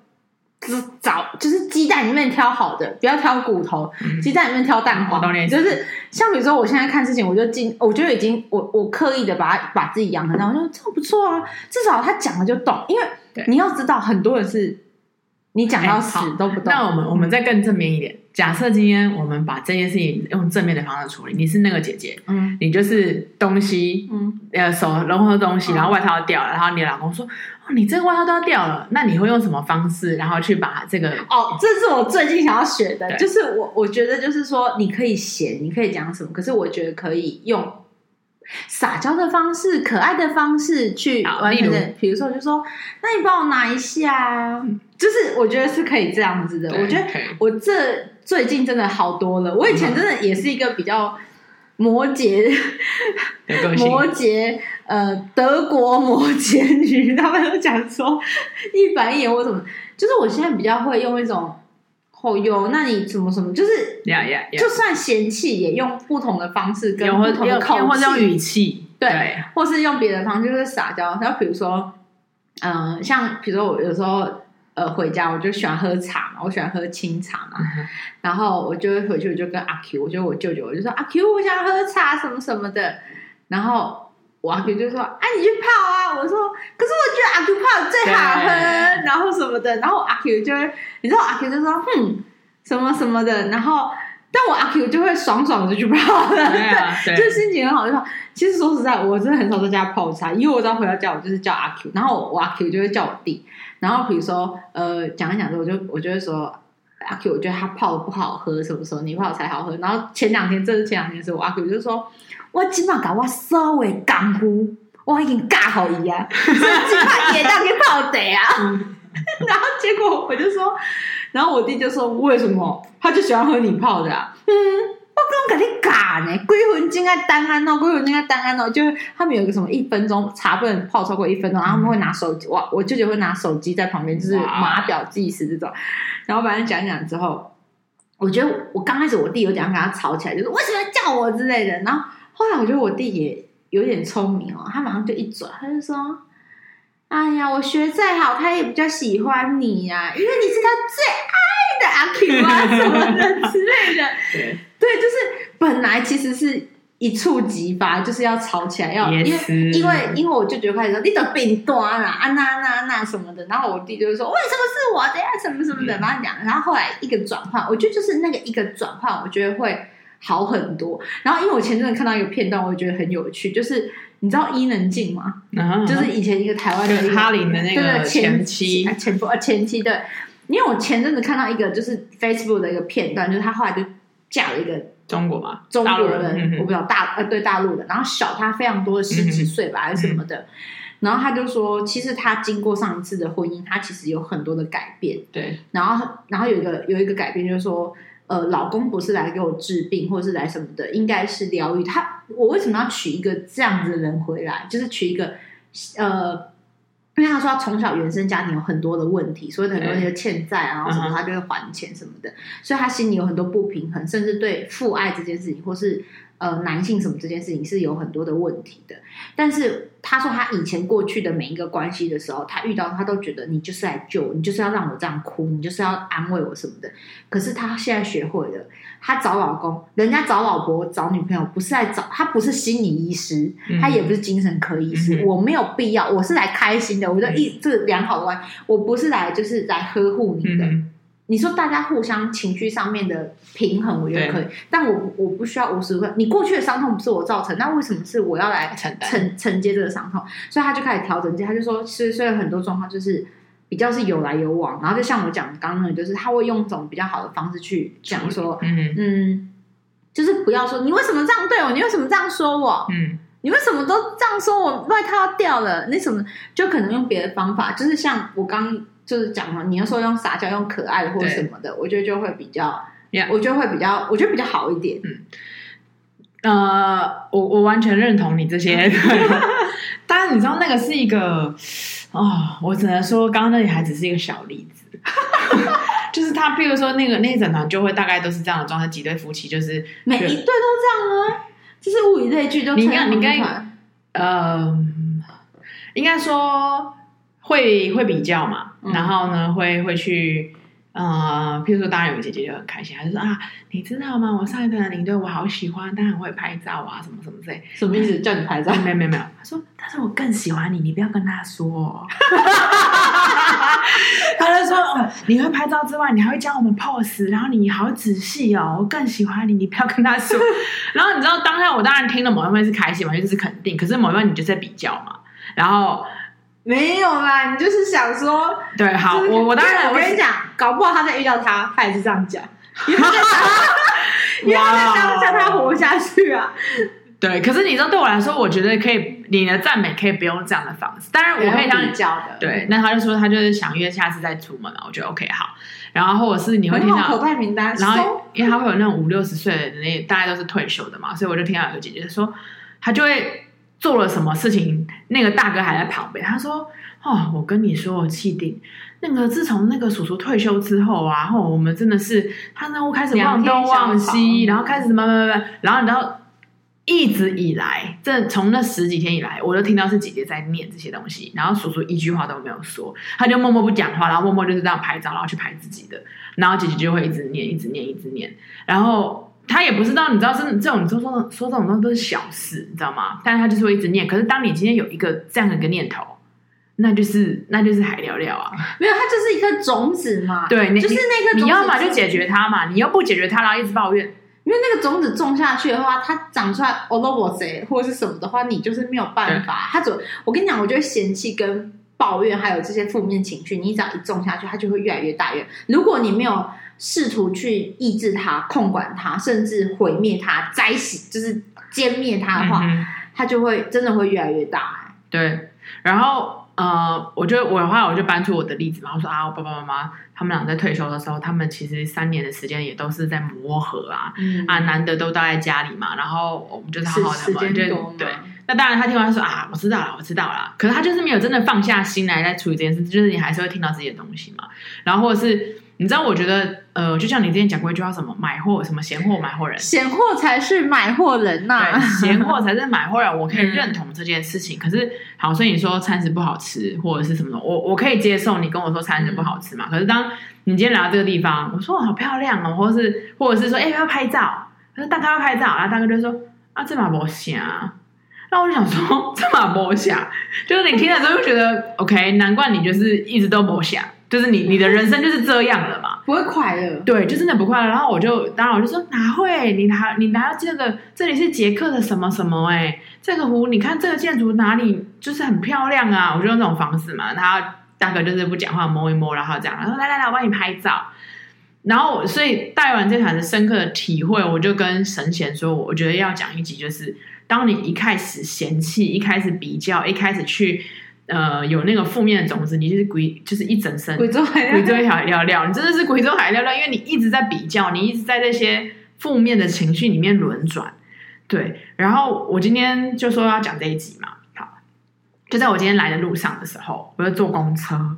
B: 找就是鸡蛋里面挑好的，不要挑骨头。鸡蛋里面挑蛋黄，嗯、就是像比如说，我现在看事情，我就进，我就已经我我刻意的把它把自己养成这样，我说这不错啊，至少他讲了就懂。因为你要知道，很多人是你讲到死都不懂。
A: 那我们我们再更正面一点，假设今天我们把这件事情用正面的方式处理，你是那个姐姐，嗯，你就是东西，嗯，呃，手融合东西，然后外套掉了，然后你老公说，哦，你这个外套都要掉了，那你会用什么方式，然后去把这个？
B: 哦，这是我最近想要学的，就是我我觉得就是说，你可以闲，你可以讲什么，可是我觉得可以用。撒娇的方式，可爱的方式去完成的，比如说，就说，那你帮我拿一下，就是我觉得是可以这样子的。我觉得我这最近真的好多了。我以前真的也是一个比较摩羯，摩羯，呃，德国摩羯女，他们都讲说一板一眼或怎么，就是我现在比较会用一种。哦哟，那你怎么什么，就是
A: ，yeah, yeah, yeah.
B: 就算嫌弃，也用不同的方式跟不同的口气，
A: 或者用语气，
B: 对，对或是用别的方式，就是撒娇。然后比如说，嗯、呃，像比如说我有时候呃回家，我就喜欢喝茶嘛，我喜欢喝清茶嘛，嗯、然后我就回去，我就跟阿 Q，我就我舅舅，我就说阿 Q，我想喝茶什么什么的，然后。我阿 Q 就说：“哎、啊，你去泡啊！”我说：“可是我觉得阿 Q 泡最好喝，然后什么的。”然后阿 Q 就会，你知道阿 Q 就说：“哼，什么什么的。”然后，但我阿 Q 就会爽爽的就去泡了，对，啊、对，就心情很好就说。其实说实在，我真的很少在家泡茶，因为我只要回到家，我就是叫阿 Q，然后我阿 Q 就会叫我弟。然后比如说，呃，讲一讲之后，我就我就会说阿 Q，我觉得他泡的不好喝，什么时候你泡才好喝？然后前两天，这是前两天的时候，我阿 Q 就说。我今晚搞我稍微功夫，我已经教好伊 啊，所以今晚也当去泡茶啊。然后结果我就说，然后我弟就说，为什么？他就喜欢喝你泡的啊。嗯，我刚刚给你讲呢，鬼魂精爱单安哦，鬼魂精爱单安哦，就是他们有一个什么一分钟茶不能泡超过一分钟，然后他们会拿手机，哇，我舅舅会拿手机在旁边，就是码表计时这种。然后反正讲一讲之后，我觉得我刚开始我弟有点跟他吵起来，就是为什么要叫我之类的，然后。后来我觉得我弟也有点聪明哦，他马上就一转，他就说：“哎呀，我学再好，他也比较喜欢你呀，因为你是他最爱的阿 Q 啊什么的之类的。”对，对，就是本来其实是一触即发，就是要吵起来，要因为因为因为我就觉得开始说你的饼端了啊那那那什么的，然后我弟就是说为什么是我的呀什么什么的，然后讲，然后后来一个转换，我觉得就是那个一个转换，我觉得会。好很多，然后因为我前阵子看到一个片段，我也觉得很有趣，就是你知道伊能静吗？嗯、就是以前一个台湾的
A: 哈林的那个前妻，
B: 前夫呃前妻对。因为我前阵子看到一个就是 Facebook 的一个片段，就是他后来就嫁了一个
A: 中国嘛，
B: 中国人，我不知道大呃对大陆的，然后小他非常多的十几岁吧，还是什么的。然后他就说，其实他经过上一次的婚姻，他其实有很多的改变。
A: 对，
B: 然后然后有一个有一个改变，就是说。呃，老公不是来给我治病，或者是来什么的，应该是疗愈他。我为什么要娶一个这样子的人回来？就是娶一个，呃，因为他说他从小原生家庭有很多的问题，所以很多那些欠债啊，然后什么他就会还钱什么的，所以他心里有很多不平衡，甚至对父爱这件事情，或是。呃，男性什么这件事情是有很多的问题的，但是他说他以前过去的每一个关系的时候，他遇到他都觉得你就是来救我，你就是要让我这样哭，你就是要安慰我什么的。可是他现在学会了，他找老公，人家找老婆找女朋友不是来找他，不是心理医师，他也不是精神科医师，嗯、我没有必要，我是来开心的，我觉得一这良好的关系，我不是来就是来呵护你的。嗯你说大家互相情绪上面的平衡，我觉得可以，但我我不需要无时无刻。你过去的伤痛不是我造成，那为什么是我要来承承承接这个伤痛？所以他就开始调整，他就说，其实虽然很多状况就是比较是有来有往，然后就像我讲刚刚那个，就是他会用一种比较好的方式去讲说，嗯嗯，就是不要说你为什么这样对我，你为什么这样说我，嗯，你为什么都这样说我，外套掉了，那什么就可能用别的方法，就是像我刚。就是讲嘛，你要说用撒娇、用可爱或什么的，我觉得就会比较.我觉得会比较，我觉得比较好一点。嗯，
A: 呃，我我完全认同你这些。当然，你知道那个是一个哦，我只能说，刚刚那里还只是一个小例子。就是他，譬如说那个那一整团就会大概都是这样的状态，几对夫妻就是
B: 每一对都这样啊，就是物以类聚，就
A: 你看，你看，呃，应该说。会会比较嘛，嗯、然后呢，会会去，呃，譬如说，当然有个姐姐就很开心，她就说啊，你知道吗？我上一段的领队我好喜欢，当然会拍照啊，什么什么之类。
B: 什么意思？叫你拍照？
A: 没有没有没有。他说，但是我更喜欢你，你不要跟他说。她就说：“哦，你会拍照之外，你还会教我们 pose，然后你好仔细哦，我更喜欢你。你不要跟他说。然后你知道当下我当然听了某一方面是开心嘛，就是肯定。可是某一方面你就在比较嘛。然后
B: 没有啦，你就是想说，
A: 对，好，
B: 就是、
A: 我我当然
B: 我跟你讲，搞不好他在遇到他，他也是这样讲，因为他在他活下去啊。”
A: 对，可是你知道，对我来说，我觉得可以，你的赞美可以不用这样的方式。当然，我可以当你
B: 教的。
A: 对，那他就说他就是想约下次再出门了。我觉得 OK 好。然后或者是你会听到
B: 口袋名单，
A: 然后因为他会有那种五六十岁的那大概都是退休的嘛，所以我就听到有姐姐说，他就会做了什么事情，那个大哥还在旁边。他说：“哦，我跟你说，我气定。那个自从那个叔叔退休之后啊，然后我们真的是他那屋开始忘东忘西，然后开始什么什么什么，然后你知道。”一直以来，这从那十几天以来，我都听到是姐姐在念这些东西，然后叔叔一句话都没有说，他就默默不讲话，然后默默就是这样拍照，然后去拍自己的，然后姐姐就会一直念，一直念，一直念，然后他也不知道，你知道，是这种说说说这种东西都是小事，你知道吗？但是他就是会一直念。可是当你今天有一个这样的一个念头，那就是那就是海聊聊啊，
B: 没有，它就是一颗种子嘛，
A: 对，
B: 就是那个种子，
A: 你要么就解决它嘛，你又不解决它，然后一直抱怨。
B: 因为那个种子种下去的话，它长出来哦，萝卜谁或者是什么的话，你就是没有办法。它总，我跟你讲，我觉得嫌弃跟抱怨还有这些负面情绪，你只要一种下去，它就会越来越大。越如果你没有试图去抑制它、控管它，甚至毁灭它、摘洗，就是歼灭它的话，嗯、它就会真的会越来越大。
A: 对，然后。呃，我就我的话，我就搬出我的例子嘛。我说啊，我爸爸妈妈他们俩在退休的时候，他们其实三年的时间也都是在磨合啊，嗯、啊，难得都待在家里嘛。然后我们就是好好的嘛，就对。那当然，他听完说啊，我知道了，我知道了。可是他就是没有真的放下心来在处理这件事，就是你还是会听到这些东西嘛。然后或者是。你知道，我觉得，呃，就像你之前讲过一句话，什么买货，什么闲货买货人，
B: 闲货才是买货人
A: 呐、闲货才是买货人，我可以认同这件事情。嗯、可是，好，所以你说餐食不好吃，或者是什么的，我我可以接受你跟我说餐食不好吃嘛。嗯、可是，当你今天来到这个地方，我说好漂亮哦，或者是，或者是说，哎、欸，要拍照，可是大哥要拍照，然后大哥就说啊，这嘛不行啊。那我就想说，这嘛不想，就是你听了之后就觉得，OK，难怪你就是一直都不想。就是你，你的人生就是这样了嘛，
B: 不会快乐。
A: 对，就真的不快乐。然后我就，当然我就说哪会？你拿你拿到这个，这里是捷克的什么什么、欸？哎，这个湖，你看这个建筑哪里就是很漂亮啊？我就用这种方式嘛。然后大哥就是不讲话，摸一摸，然后这样，然后来来来，我帮你拍照。然后所以带完这场的深刻的体会，我就跟神贤说，我觉得要讲一集，就是当你一开始嫌弃，一开始比较，一开始去。呃，有那个负面的种子，你就是鬼，就是一整身
B: 鬼州海
A: 料料，你真的是鬼中海料料，因为你一直在比较，你一直在这些负面的情绪里面轮转。对，然后我今天就说要讲这一集嘛，好，就在我今天来的路上的时候，我就坐公车，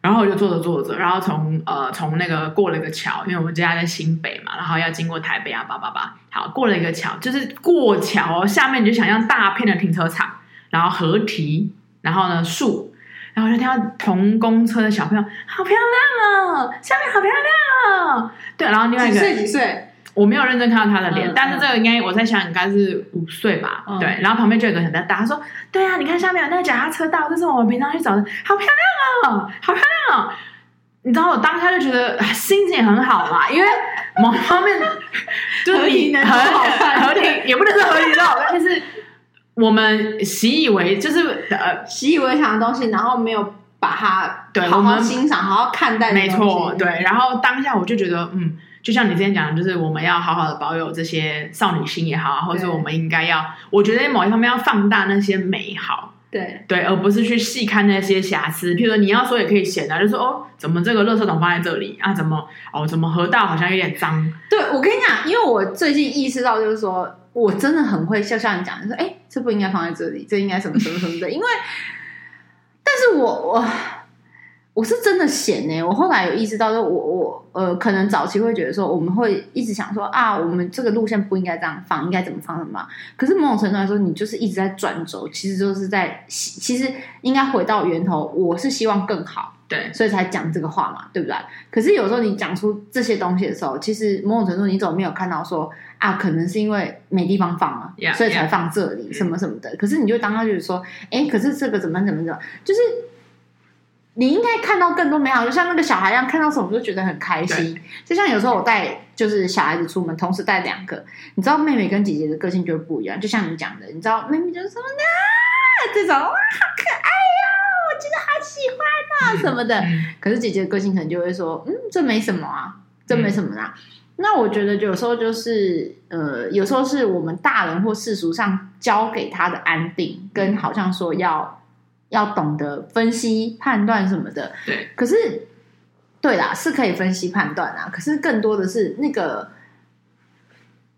A: 然后我就坐着坐着，然后从呃从那个过了一个桥，因为我们家在新北嘛，然后要经过台北啊，叭叭叭，好，过了一个桥，就是过桥下面你就想象大片的停车场，然后河堤。然后呢，树，然后就听到同公车的小朋友，好漂亮哦，下面好漂亮哦。对，然后另外一个几岁？几岁？我没有认真看到他的脸，嗯、但是这个应该我在想，应该是五岁吧。嗯、对，然后旁边就有个很大，他说：“对啊，你看下面有那个脚踏车道，这是我们平常去找的，好漂亮哦，好漂亮哦。”你知道我当下就觉得心情很好嘛，因为某方面 就是你很好看合体，也不能说合体的好看，就是。我们习以为就是呃
B: 习以为常的东西，然后没有把它对好好欣赏、好好看待。
A: 没错，对。然后当下我就觉得，嗯，就像你之前讲的，就是我们要好好的保有这些少女心也好，或者我们应该要，我觉得某一方面要放大那些美好，
B: 对
A: 对，而不是去细看那些瑕疵。譬如说你要说也可以写的，就是说哦，怎么这个垃圾桶放在这里啊？怎么哦？怎么河道好像有点脏？
B: 对，我跟你讲，因为我最近意识到，就是说我真的很会，就像你讲，就是哎。这不应该放在这里，这应该什么什么什么的。因为，但是我我我是真的闲呢。我后来有意识到，说我我呃，可能早期会觉得说，我们会一直想说啊，我们这个路线不应该这样放，应该怎么放什么。可是某种程度来说，你就是一直在转轴，其实就是在其实应该回到源头。我是希望更好。
A: 对，
B: 所以才讲这个话嘛，对不对？可是有时候你讲出这些东西的时候，其实某种程度你总没有看到说啊，可能是因为没地方放了，yeah, 所以才放这里.什么什么的。可是你就当他就是说，哎，可是这个怎么怎么怎么，就是你应该看到更多美好，就像那个小孩一样，看到什么都觉得很开心。就像有时候我带就是小孩子出门，同时带两个，你知道妹妹跟姐姐的个性就不一样。就像你讲的，你知道妹妹就是什么呢？这种哇，好可爱呀，我真的好喜欢啊什么的。可是姐姐的个性可能就会说，嗯，这没什么啊，这没什么啦。那我觉得有时候就是呃，有时候是我们大人或世俗上教给他的安定，跟好像说要。要懂得分析判断什么的，
A: 对。
B: 可是，对啦，是可以分析判断啊。可是更多的是那个，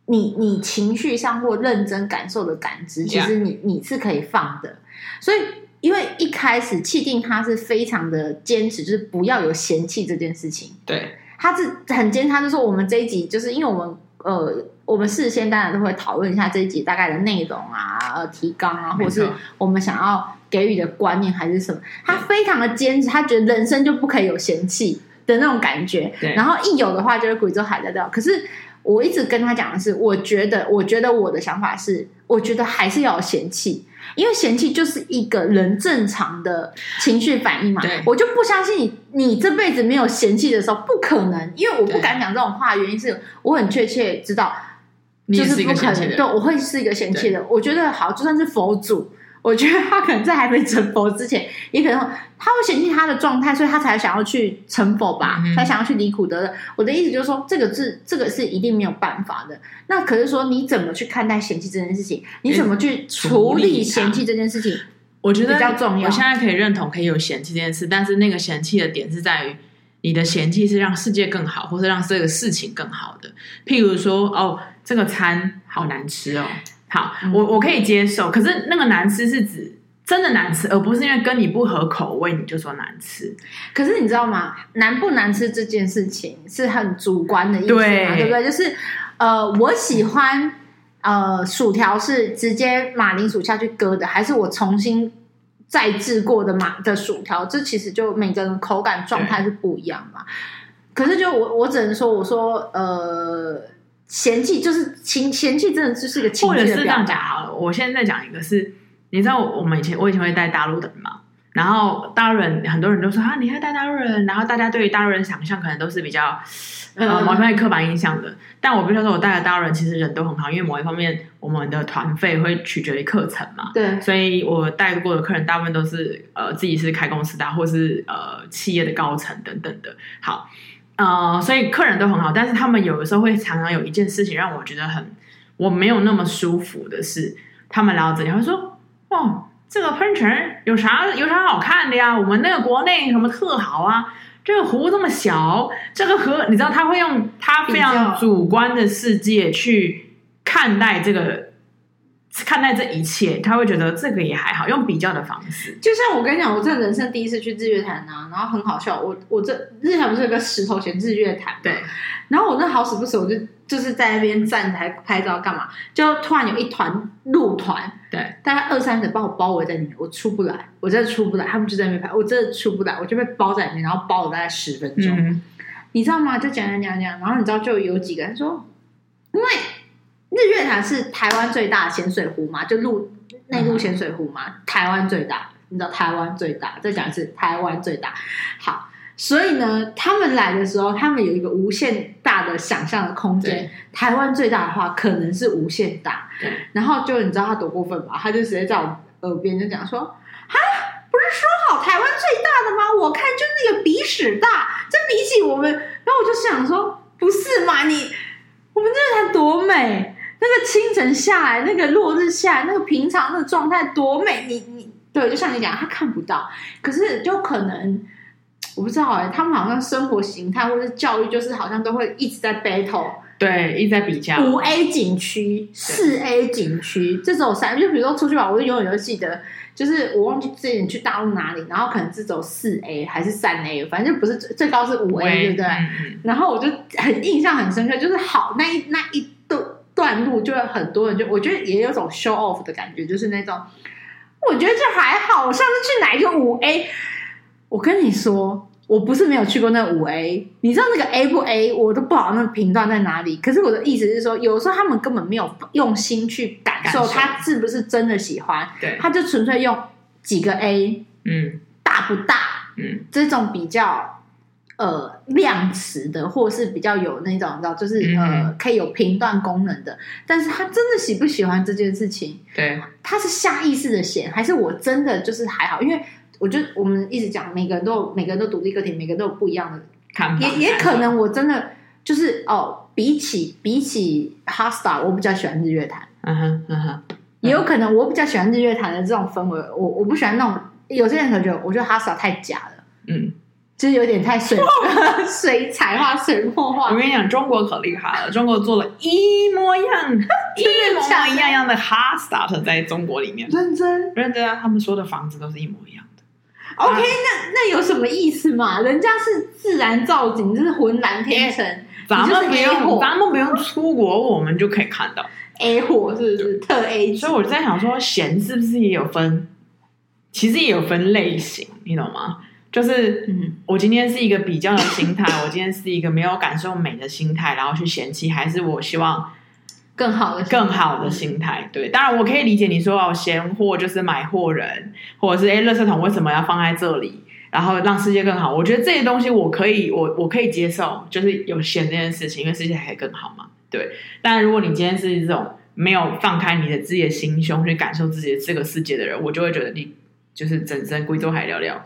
B: 你你情绪上或认真感受的感知，其实你你是可以放的。所以，因为一开始气定他是非常的坚持，就是不要有嫌弃这件事情。
A: 对，
B: 他是很坚持，他就说我们这一集就是因为我们呃。我们事先当然都会讨论一下这一集大概的内容啊、呃、提纲啊，或者是我们想要给予的观念还是什么。他非常的坚持，他觉得人生就不可以有嫌弃的那种感觉。然后一有的话，就是贵州海在掉。可是我一直跟他讲的是，我觉得，我觉得我的想法是，我觉得还是要有嫌弃，因为嫌弃就是一个人正常的情绪反应嘛。我就不相信你，你这辈子没有嫌弃的时候，不可能。因为我不敢讲这种话，原因是我很确切知道。就是不可能，对，我会是一个嫌弃的。我觉得好，就算是佛祖，我觉得他可能在还没成佛之前，也可能他会嫌弃他的状态，所以他才想要去成佛吧，嗯、才想要去离苦得乐。我的意思就是说，这个是这个是一定没有办法的。那可是说，你怎么去看待嫌弃这件事情？你怎么去处理嫌弃这件事情？
A: 我觉得比较重要。我现在可以认同可以有嫌弃这件事，但是那个嫌弃的点是在于。你的嫌弃是让世界更好，或是让这个事情更好的。譬如说，哦，这个餐好难吃哦。好，我我可以接受。可是那个难吃是指真的难吃，而不是因为跟你不合口味你就说难吃。
B: 可是你知道吗？难不难吃这件事情是很主观的意思嘛，对，对不对？就是呃，我喜欢呃薯条是直接马铃薯下去割的，还是我重新。再制过的嘛的薯条，这其实就每个人口感状态是不一样嘛。可是就我我只能说，我说呃，嫌弃就是情嫌弃，真的就是个情绪的。或者是这样讲好了，
A: 我现在再讲一个是，是你知道我们以前我以前会带大陆的人嘛，然后大陆人很多人都说啊，你还带大陆人，然后大家对于大陆人想象可能都是比较。呃，某一方面刻板印象的，但我必须说，我带的大陆人其实人都很好，因为某一方面，我们的团费会取决于课程嘛。
B: 对，
A: 所以我带过的客人大部分都是呃自己是开公司的，或是呃企业的高层等等的。好，呃，所以客人都很好，但是他们有的时候会常常有一件事情让我觉得很我没有那么舒服的是，他们来到这里会说：“哦，这个喷泉有啥有啥好看的呀？我们那个国内什么特好啊？”这个湖这么小，这个河你知道他会用他非常主观的世界去看待这个，看待这一切，他会觉得这个也还好，用比较的方式。
B: 就像我跟你讲，我这人生第一次去日月潭啊，然后很好笑，我我这日月潭不是有个石头前日月潭，
A: 对，
B: 然后我那好死不死，我就就是在那边站台拍照干嘛，就突然有一团鹿团。
A: 对，
B: 大概二三十把我包围在里面，我出不来，我真的出不来。他们就在那边拍，我真的出不来，我就被包在里面，然后包了大概十分钟。嗯、你知道吗？就讲讲讲讲，然后你知道就有几个人说，因为日月潭是台湾最大的咸水湖嘛，就陆内陆咸水湖嘛，嗯、台湾最大。你知道台湾最大，再讲一次，台湾最大。好。所以呢，他们来的时候，他们有一个无限大的想象的空间。台湾最大的话，可能是无限大。然后就你知道他多过分吧？他就直接在我耳边就讲说：“啊，不是说好台湾最大的吗？我看就那个鼻屎大，这比起我们……”然后我就想说：“不是嘛？你我们这才多美！那个清晨下来，那个落日下来，那个平常的状态多美！你你对，就像你讲，他看不到，可是就可能。”我不知道哎、欸，他们好像生活形态或者是教育，就是好像都会一直在 battle，
A: 对，一直在比较。
B: 五 A 景区、四 A 景区，这种三，就比如说出去玩，我就永远都记得，就是我忘记之前去大陆哪里，然后可能是走四 A 还是三 A，反正就不是最最高是五 A，对不对？嗯、然后我就很印象很深刻，就是好那一那一段段路，就有很多人就我觉得也有种 show off 的感觉，就是那种我觉得这还好，我上次去哪一个五 A。我跟你说，我不是没有去过那五 A，你知道那个 A 不 A，我都不好那个频段在哪里。可是我的意思是说，有时候他们根本没有用心去感受他是不是真的喜欢，对，他就纯粹用几个 A，嗯，大不大，嗯，这种比较呃量词的，或是比较有那种你知道，就是、嗯、呃可以有评断功能的。但是他真的喜不喜欢这件事情？
A: 对，
B: 他是下意识的嫌，还是我真的就是还好？因为我觉得我们一直讲，每个人都有每个人都独立个体，每个人都有不一样的
A: 看法。
B: 也也可能我真的就是哦，比起比起 HeartStar，我比较喜欢日月潭。
A: 嗯哼嗯哼。
B: 也有可能我比较喜欢日月潭的这种氛围，我我不喜欢那种有些人可能觉得，我觉得哈萨太假了，
A: 嗯，
B: 就是有点太水 水彩画、水墨画。
A: 我跟你讲，中国可厉害了，中国做了一模一样、一模一样样的哈萨在中国里面，
B: 认真
A: 认真啊！他们说的房子都是一模一样的。
B: OK，那那有什么意思嘛？人家是自然造景，就是浑然天成，
A: 咱们不用，咱们不用出国，我们就可以看到。
B: A 货是不是特 A？
A: 所以我在想说，闲是不是也有分？其实也有分类型，你懂吗？就是，嗯，我今天是一个比较的心态，我今天是一个没有感受美的心态，然后去嫌弃，还是我希望
B: 更好的、
A: 更好的心态？对，当然我可以理解你说哦，闲货就是买货人，或者是哎，垃圾桶为什么要放在这里，然后让世界更好？我觉得这些东西我可以，我我可以接受，就是有闲这件事情，因为世界还更好嘛。对，但如果你今天是这种没有放开你的自己的心胸去感受自己的这个世界的人，我就会觉得你就是整身贵州海尿尿，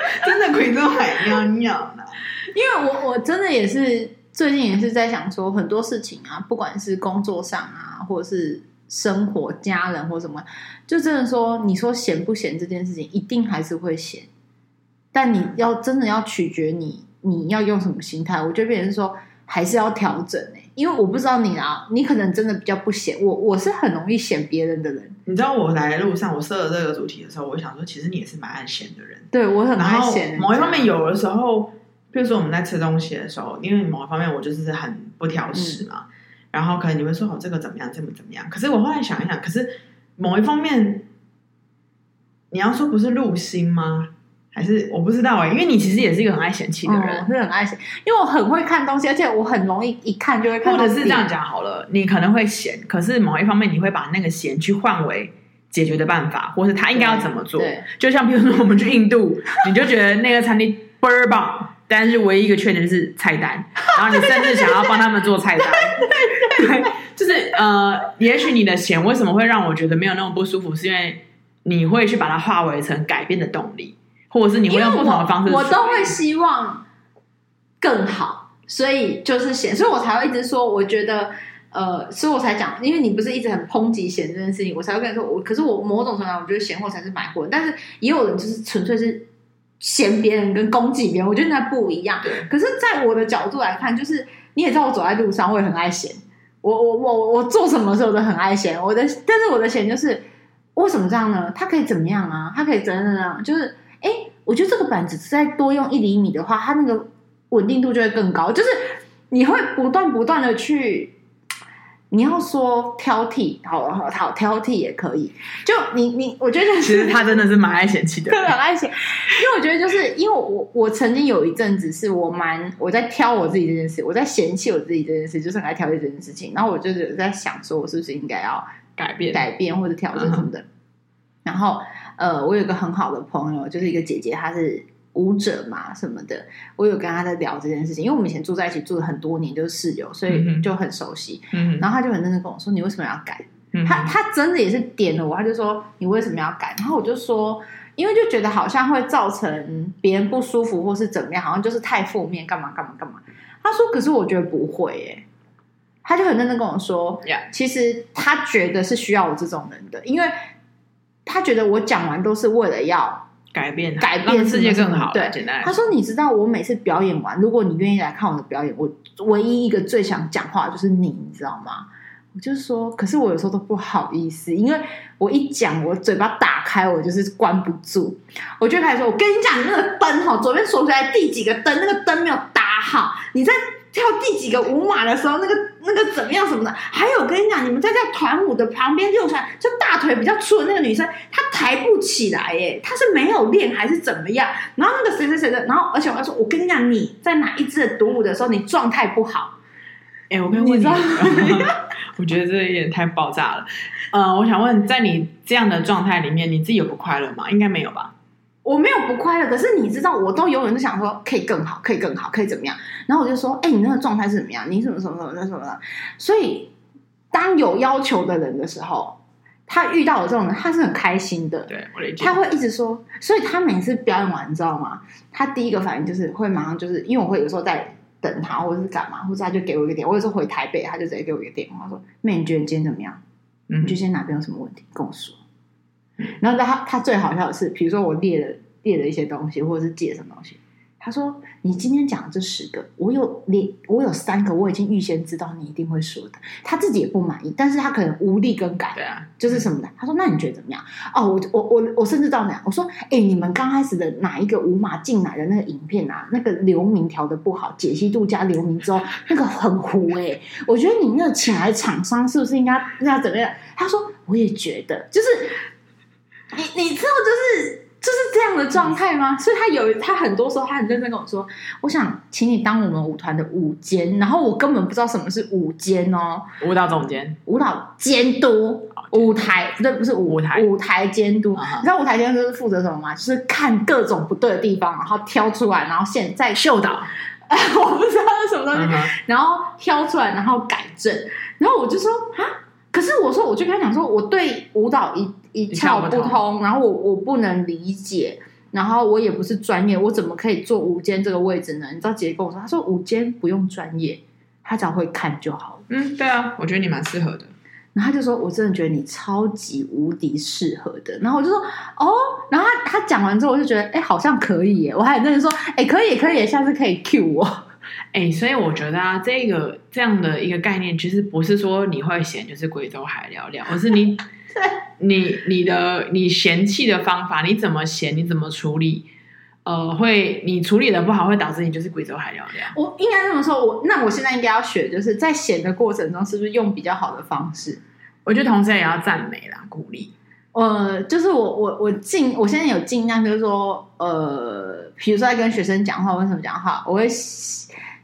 A: 真的贵州海尿尿呢。
B: 因为我我真的也是最近也是在想说很多事情啊，不管是工作上啊，或者是生活、家人或什么，就真的说你说闲不闲这件事情，一定还是会闲，但你要真的要取决你你要用什么心态，我觉得别人说。还是要调整哎、因为我不知道你啊，你可能真的比较不显我，我是很容易显别人的人。
A: 你知道我来的路上，我设了这个主题的时候，我想说，其实你也是蛮爱显的人。
B: 对，我很爱嫌。
A: 某一方面，有的时候，比如说我们在吃东西的时候，因为某一方面我就是很不挑食嘛，嗯、然后可能你会说哦，这个怎么样，这个怎么样？可是我后来想一想，可是某一方面，你要说不是入心吗？还是我不知道哎、欸，因为你其实也是一个很爱嫌弃的人，
B: 嗯、是很爱嫌，因为我很会看东西，而且我很容易一看就会看。
A: 或者是这样讲好了，你可能会嫌，可是某一方面你会把那个嫌去换为解决的办法，或是他应该要怎么做。就像比如说我们去印度，你就觉得那个餐厅倍儿棒，但是唯一一个缺点是菜单，然后你甚至想要帮他们做菜单。对，对，对，就是呃，也许你的嫌为什么会让我觉得没有那么不舒服，是因为你会去把它化为成改变的动力。或者是你会用不同的方式，
B: 我都会希望更好，所以就是嫌，所以我才会一直说，我觉得，呃，所以我才讲，因为你不是一直很抨击嫌这件事情，我才会跟你说，我可是我某种程度上，我觉得闲货才是买货，但是也有人就是纯粹是嫌别人跟攻击别人，我觉得那不一样。可是，在我的角度来看，就是你也知道，我走在路上，我也很爱闲，我我我我做什么时候都很爱闲，我的，但是我的闲就是为什么这样呢？他可以怎么样啊？他可以怎样怎样？就是。哎，我觉得这个板子再多用一厘米的话，它那个稳定度就会更高。就是你会不断不断的去，你要说挑剔，好好好，挑剔也可以。就你你，我觉得、就是、
A: 其实他真的是蛮爱嫌弃的，
B: 对，很爱嫌。因为我觉得就是因为我我曾经有一阵子是我蛮我在挑我自己这件事，我在嫌弃我自己这件事，就是很爱挑剔这件事情。然后我就是在想说，我是不是应该要
A: 改变
B: 改变或者调整什么的，嗯、然后。呃，我有一个很好的朋友，就是一个姐姐，她是舞者嘛什么的。我有跟她在聊这件事情，因为我们以前住在一起住了很多年，就是室友，所以就很熟悉。嗯，然后她就很认真跟我说：“你为什么要改？”嗯，她她真的也是点了我，她就说：“你为什么要改？”然后我就说：“因为就觉得好像会造成别人不舒服，或是怎么样，好像就是太负面，干嘛干嘛干嘛。”她说：“可是我觉得不会耶。”她就很认真跟我说：“Yeah. 其实她觉得是需要我这种人的，因为。”他觉得我讲完都是为了要
A: 改变，
B: 改变
A: 世界更好。
B: 对，简单他说：“你知道，我每次表演完，如果你愿意来看我的表演，我唯一一个最想讲话的就是你，你知道吗？”我就说：“可是我有时候都不好意思，因为我一讲，我嘴巴打开，我就是关不住。我就开始说：‘我跟你讲，那个灯哈，左边数出来第几个灯，那个灯没有打好，你在。’”跳第几个舞码的时候，那个那个怎么样什么的？还有，我跟你讲，你们在这团舞的旁边就传，就大腿比较粗的那个女生，她抬不起来耶，她是没有练还是怎么样？然后那个谁谁谁的，然后而且我还说，我跟你讲，你在哪一支的独舞的时候，你状态不好。
A: 哎，我跟你讲，我觉得这有点太爆炸了。呃，我想问，在你这样的状态里面，你自己有不快乐吗？应该没有吧？
B: 我没有不快乐，可是你知道，我都永远都想说可以更好，可以更好，可以怎么样？然后我就说，哎、欸，你那个状态是怎么样？你什么什么什么什么什么的？所以，当有要求的人的时候，他遇到我这种人，他是很开心的。
A: 对，我理解。
B: 他会一直说，所以他每次表演完，你知道吗？他第一个反应就是会马上就是，因为我会有时候在等他，或者是干嘛，或者他就给我一个电话。我有时候回台北，他就直接给我一个电话，说：“妹，你觉得今天怎么样？嗯，你觉得今天哪边有什么问题？跟我说。”然后他他最好笑的是，比如说我列了列了一些东西，或者是借什么东西，他说：“你今天讲的这十个，我有列，我有三个，我已经预先知道你一定会说的。”他自己也不满意，但是他可能无力更改，
A: 对啊，
B: 就是什么的。他说：“那你觉得怎么样？”哦，我我我我甚至到哪？我说：“哎，你们刚开始的哪一个舞码进来的那个影片啊？那个流明调的不好，解析度加流明之后，那个很糊哎、欸。我觉得你那个请来厂商是不是应该要怎么样？”他说：“我也觉得，就是。”你你知道就是就是这样的状态吗？所以他有他很多时候他很认真跟我说，我想请你当我们舞团的舞监，然后我根本不知道什么是舞监哦，
A: 舞蹈总监、
B: 舞蹈监督、舞台对，不是舞台舞台监督。你知道舞台监督是负责什么吗？就是看各种不对的地方，然后挑出来，然后现在秀导，我不知道是什么东西，然后挑出来，然后改正。然后我就说啊。可是我说，我就跟他讲说，我对舞蹈一一窍不通，然后我我不能理解，然后我也不是专业，我怎么可以做午间这个位置呢？你知道姐姐跟我说，她说午间不用专业，他只要会看就好。
A: 嗯，对啊，我觉得你蛮适合的。
B: 然后他就说，我真的觉得你超级无敌适合的。然后我就说，哦，然后他他讲完之后，我就觉得，哎，好像可以耶。我还跟人说，哎，可以可以，下次可以 cue 我。
A: 哎、欸，所以我觉得啊，这个这样的一个概念，其实不是说你会嫌就是贵州海聊聊，而是你对 你你的你嫌弃的方法，你怎么嫌，你怎么处理，呃，会你处理的不好，会导致你就是贵州海聊聊。
B: 我应该这么说，我那我现在应该要学，就是在嫌的过程中，是不是用比较好的方式？
A: 我觉得同时也要赞美啦，鼓励。
B: 呃，就是我我我尽我现在有尽量，就是说，呃，比如说在跟学生讲话，为什么讲话，我会。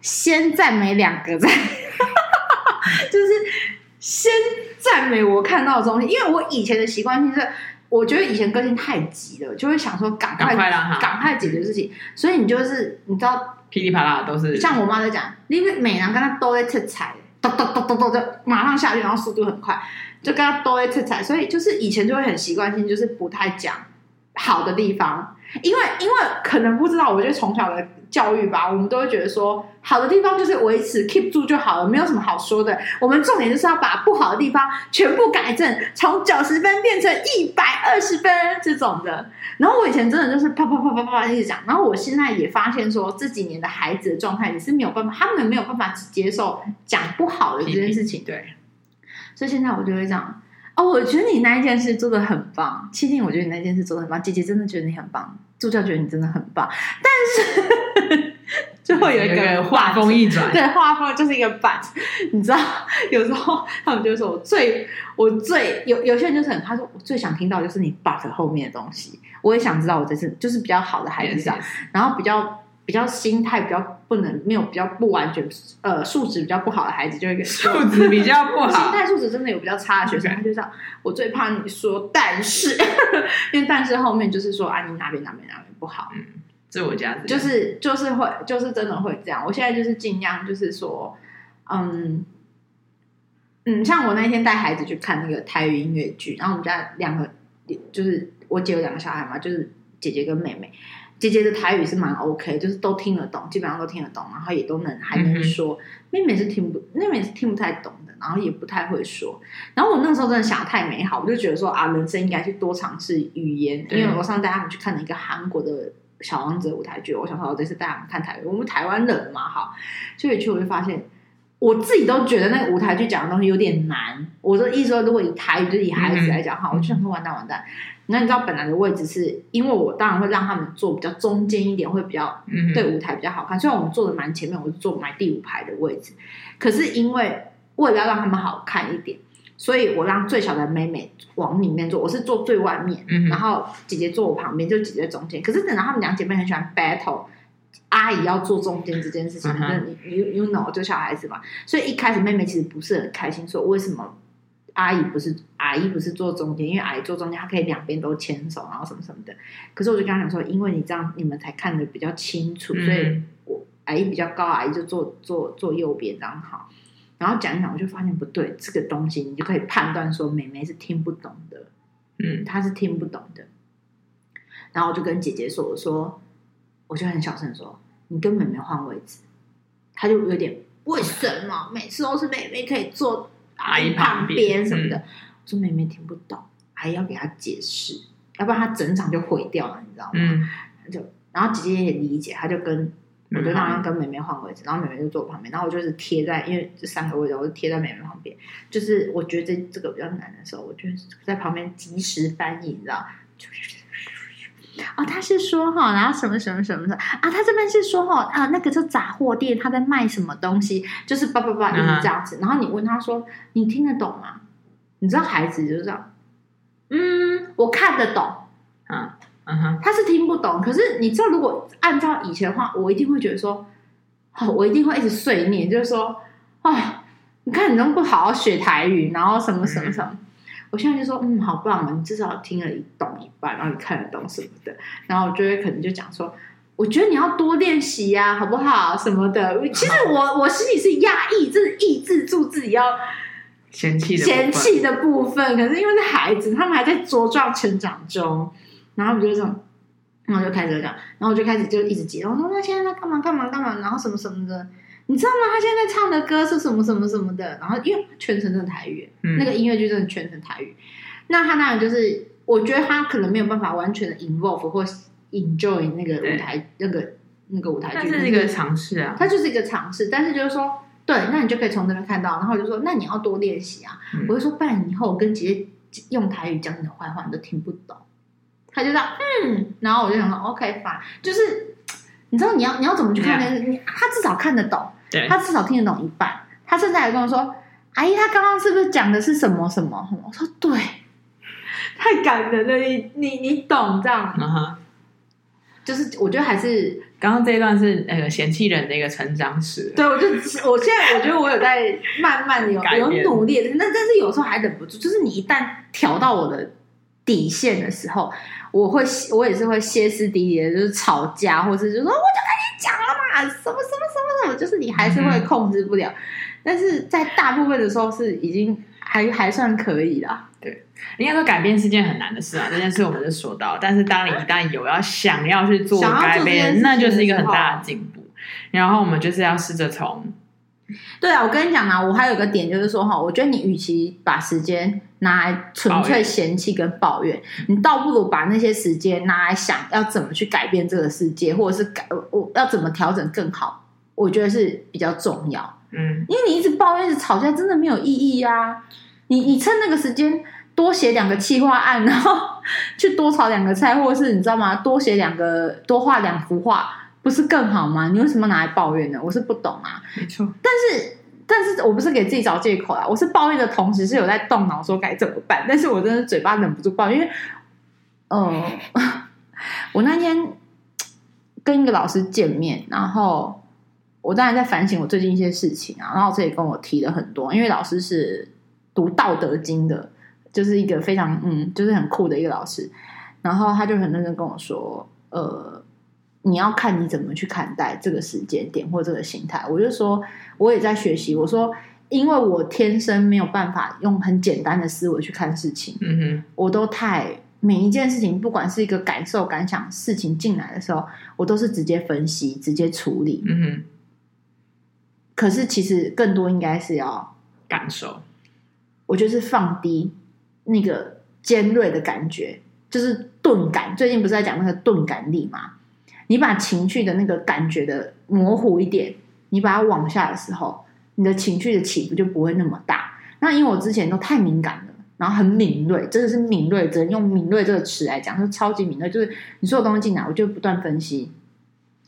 B: 先赞美两个再，就是先赞美我看到的东西，因为我以前的习惯性是，我觉得以前个性太急了，就会想说赶快赶快解决事情，所以你就是你知道
A: 噼里啪啦都是，
B: 像我妈在讲，因为美男跟他都在吃菜，咚咚咚咚咚就马上下去，然后速度很快，就跟他都在吃菜，所以就是以前就会很习惯性，就是不太讲好的地方，因为因为可能不知道，我觉得从小的。教育吧，我们都会觉得说，好的地方就是维持 keep 住就好了，没有什么好说的。我们重点就是要把不好的地方全部改正，从九十分变成一百二十分这种的。然后我以前真的就是啪啪啪啪啪一直讲，然后我现在也发现说，这几年的孩子的状态也是没有办法，他们没有办法接受讲不好的这件事情。
A: 对，
B: 所以现在我就会这样。哦，我觉得你那一件事做的很棒，七定，我觉得你那件事做的很棒，姐姐真的觉得你很棒，助教觉得你真的很棒，但是 最后有一个
A: 画风一转，
B: 对，画风就是一个 but，你知道，有时候他们就说我最我最有有些人就是很，他说我最想听到就是你 but 后面的东西，我也想知道我这次就是比较好的孩子这样，然后比较。比较心态比较不能没有比较不完全呃素质比较不好的孩子就会给
A: 素质比较不好，
B: 心态素质真的有比较差的学生他就这样。我最怕你说但是，因为但是后面就是说啊，你哪边哪边哪边不好，
A: 嗯，这我价值
B: 就是就是会就是真的会这样。我现在就是尽量就是说，嗯嗯，像我那天带孩子去看那个台语音乐剧，然后我们家两个就是我姐有两个小孩嘛，就是姐姐跟妹妹。姐姐的台语是蛮 OK，就是都听得懂，基本上都听得懂，然后也都能还能说。妹妹是听不，妹妹是听不太懂的，然后也不太会说。然后我那个时候真的想太美好，我就觉得说啊，人生应该去多尝试语言。因为我上次带他们去看了一个韩国的小王子舞台剧，我想说我这次带他们看台语，我们台湾人嘛，哈，所以去我就发现，我自己都觉得那个舞台剧讲的东西有点难。我的意思说，如果以台语就是以孩子来讲哈，我就想说完蛋完蛋。那你知道本来的位置是因为我当然会让他们坐比较中间一点，会比较对舞台比较好看。虽然我们坐的蛮前面，我是坐买第五排的位置，可是因为为了要让他们好看一点，所以我让最小的妹妹往里面坐，我是坐最外面，然后姐姐坐我旁边，就姐姐中间。可是等到他们两姐妹很喜欢 battle，阿姨要坐中间这件事情，那你 you you know 就小孩子嘛，所以一开始妹妹其实不是很开心，说为什么？阿姨不是阿姨不是坐中间，因为阿姨坐中间，她可以两边都牵手，然后什么什么的。可是我就跟她讲说，因为你这样你们才看得比较清楚，所以我阿姨比较高，阿姨就坐坐坐右边这样好。然后讲一讲，我就发现不对，这个东西你就可以判断说，妹妹是听不懂的，嗯，她是听不懂的。然后我就跟姐姐说，我说，我就很小声说，你跟妹妹换位置。她就有点为什么每次都是妹妹可以坐阿姨旁边什么的？嗯、我说妹妹听不懂，阿姨要给她解释，要不然她整场就毁掉了，你知道吗？嗯、就然后姐姐也理解，她就跟。我就让他跟妹妹换位置，然后妹妹就坐我旁边，然后我就是贴在，因为这三个位置，我就贴在妹妹旁边。就是我觉得这这个比较难的时候，我就在旁边及时翻译，你知道？哦，他是说哈，然后什么什么什么的啊？他这边是说哈啊，那个是杂货店，他在卖什么东西？就是叭叭叭一直这样子。然后你问他说，你听得懂吗？你知道孩子就是这样，嗯，我看得懂，嗯。嗯哼，他是听不懂，可是你知道，如果按照以前的话，我一定会觉得说，哦，我一定会一直碎念，就是说，哦，你看你能不好好学台语，然后什么什么什么，嗯、我现在就说，嗯，好棒啊，你至少听了一懂一半，然后你看得懂什么的，然后我就会可能就讲说，我觉得你要多练习呀，好不好？什么的，其实我我心里是压抑，就是抑制住自己要嫌弃嫌弃的部分，可是因为是孩子，他们还在茁壮成长中。然后我就这种，然后就开始这样，然后我就开始就一直接，我说那现在在干嘛干嘛干嘛，然后什么什么的，你知道吗？他现在在唱的歌是什么什么什么的，然后因为全程是台语，嗯、那个音乐剧真的全程台语，那他当然就是，我觉得他可能没有办法完全的 involve 或 enjoy 那个舞台那个那个舞台剧，
A: 是一个尝试啊，
B: 他就是一个尝试，但是就是说，对，那你就可以从这边看到，然后我就说，那你要多练习啊，嗯、我就说，不然以后我跟姐姐用台语讲你的坏话，你都听不懂。他就这样，嗯，然后我就想说，OK，fine，就是你知道你要你要怎么去看电视？你他至少看得懂，对，他至少听得懂一半。他甚至还跟我说：“阿姨，他刚刚是不是讲的是什么什么？”我说：“对，太感人了，你你你懂这样？”嗯哼，就是我觉得还是
A: 刚刚这一段是那个嫌弃人的一个成长史。
B: 对，我就我现在我觉得我有在慢慢有有努力，那但是有时候还忍不住，就是你一旦调到我的底线的时候。我会，我也是会歇斯底里的，就是吵架，或者就说，我就跟你讲了嘛，什么什么什么什么，就是你还是会控制不了。嗯、但是在大部分的时候是已经还还算可以啦。
A: 对，应该说改变是件很难的事啊，这件事我们就说到。但是当你一旦有要想要去做改变，那就是一个很大的进步。然后我们就是要试着从。
B: 对啊，我跟你讲啊，我还有个点就是说哈，我觉得你与其把时间拿来纯粹嫌弃跟抱怨，你倒不如把那些时间拿来想要怎么去改变这个世界，或者是改我要怎么调整更好，我觉得是比较重要。嗯，因为你一直抱怨、一直吵架，真的没有意义啊。你你趁那个时间多写两个企划案，然后去多炒两个菜，或者是你知道吗？多写两个，多画两幅画。不是更好吗？你为什么拿来抱怨呢？我是不懂啊。
A: 没错，
B: 但是，但是我不是给自己找借口啊。我是抱怨的同时，是有在动脑说该怎么办。但是我真的嘴巴忍不住抱怨，因为，呃，我那天跟一个老师见面，然后我当然在反省我最近一些事情啊。然后老师也跟我提了很多，因为老师是读《道德经》的，就是一个非常嗯，就是很酷的一个老师。然后他就很认真跟我说，呃。你要看你怎么去看待这个时间点或这个心态。我就说，我也在学习。我说，因为我天生没有办法用很简单的思维去看事情。嗯哼，我都太每一件事情，不管是一个感受、感想，事情进来的时候，我都是直接分析、直接处理。嗯哼。可是其实更多应该是要
A: 感受。
B: 我就是放低那个尖锐的感觉，就是钝感。最近不是在讲那个钝感力吗？你把情绪的那个感觉的模糊一点，你把它往下的时候，你的情绪的起伏就不会那么大。那因为我之前都太敏感了，然后很敏锐，真的是敏锐，只能用敏锐这个词来讲，就是超级敏锐。就是你所有东西进来，我就不断分析，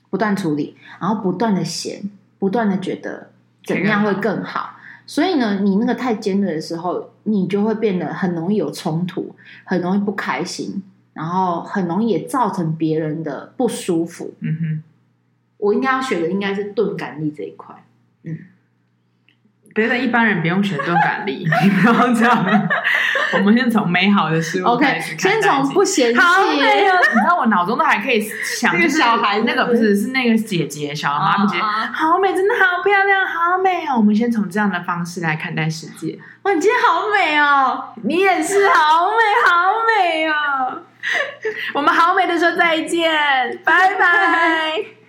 B: 不断处理，然后不断的嫌，不断的觉得怎么样会更好。所以呢，你那个太尖锐的时候，你就会变得很容易有冲突，很容易不开心。然后很容易也造成别人的不舒服。嗯哼，我应该要学的应该是钝感力这一块。嗯，
A: 别的一般人不用学钝感力，你不要这样。我们先从美好的事物开始看。
B: 先从不嫌弃。
A: 好美哦！你知道我脑中都还可以想，就是
B: 小孩
A: 那个不是是那个姐姐小麻布姐姐，好美，真的好漂亮，好美哦！我们先从这样的方式来看待世界。
B: 哇，你今天好美哦！
A: 你也是，好美，好美哦！我们好美的说再见，拜拜。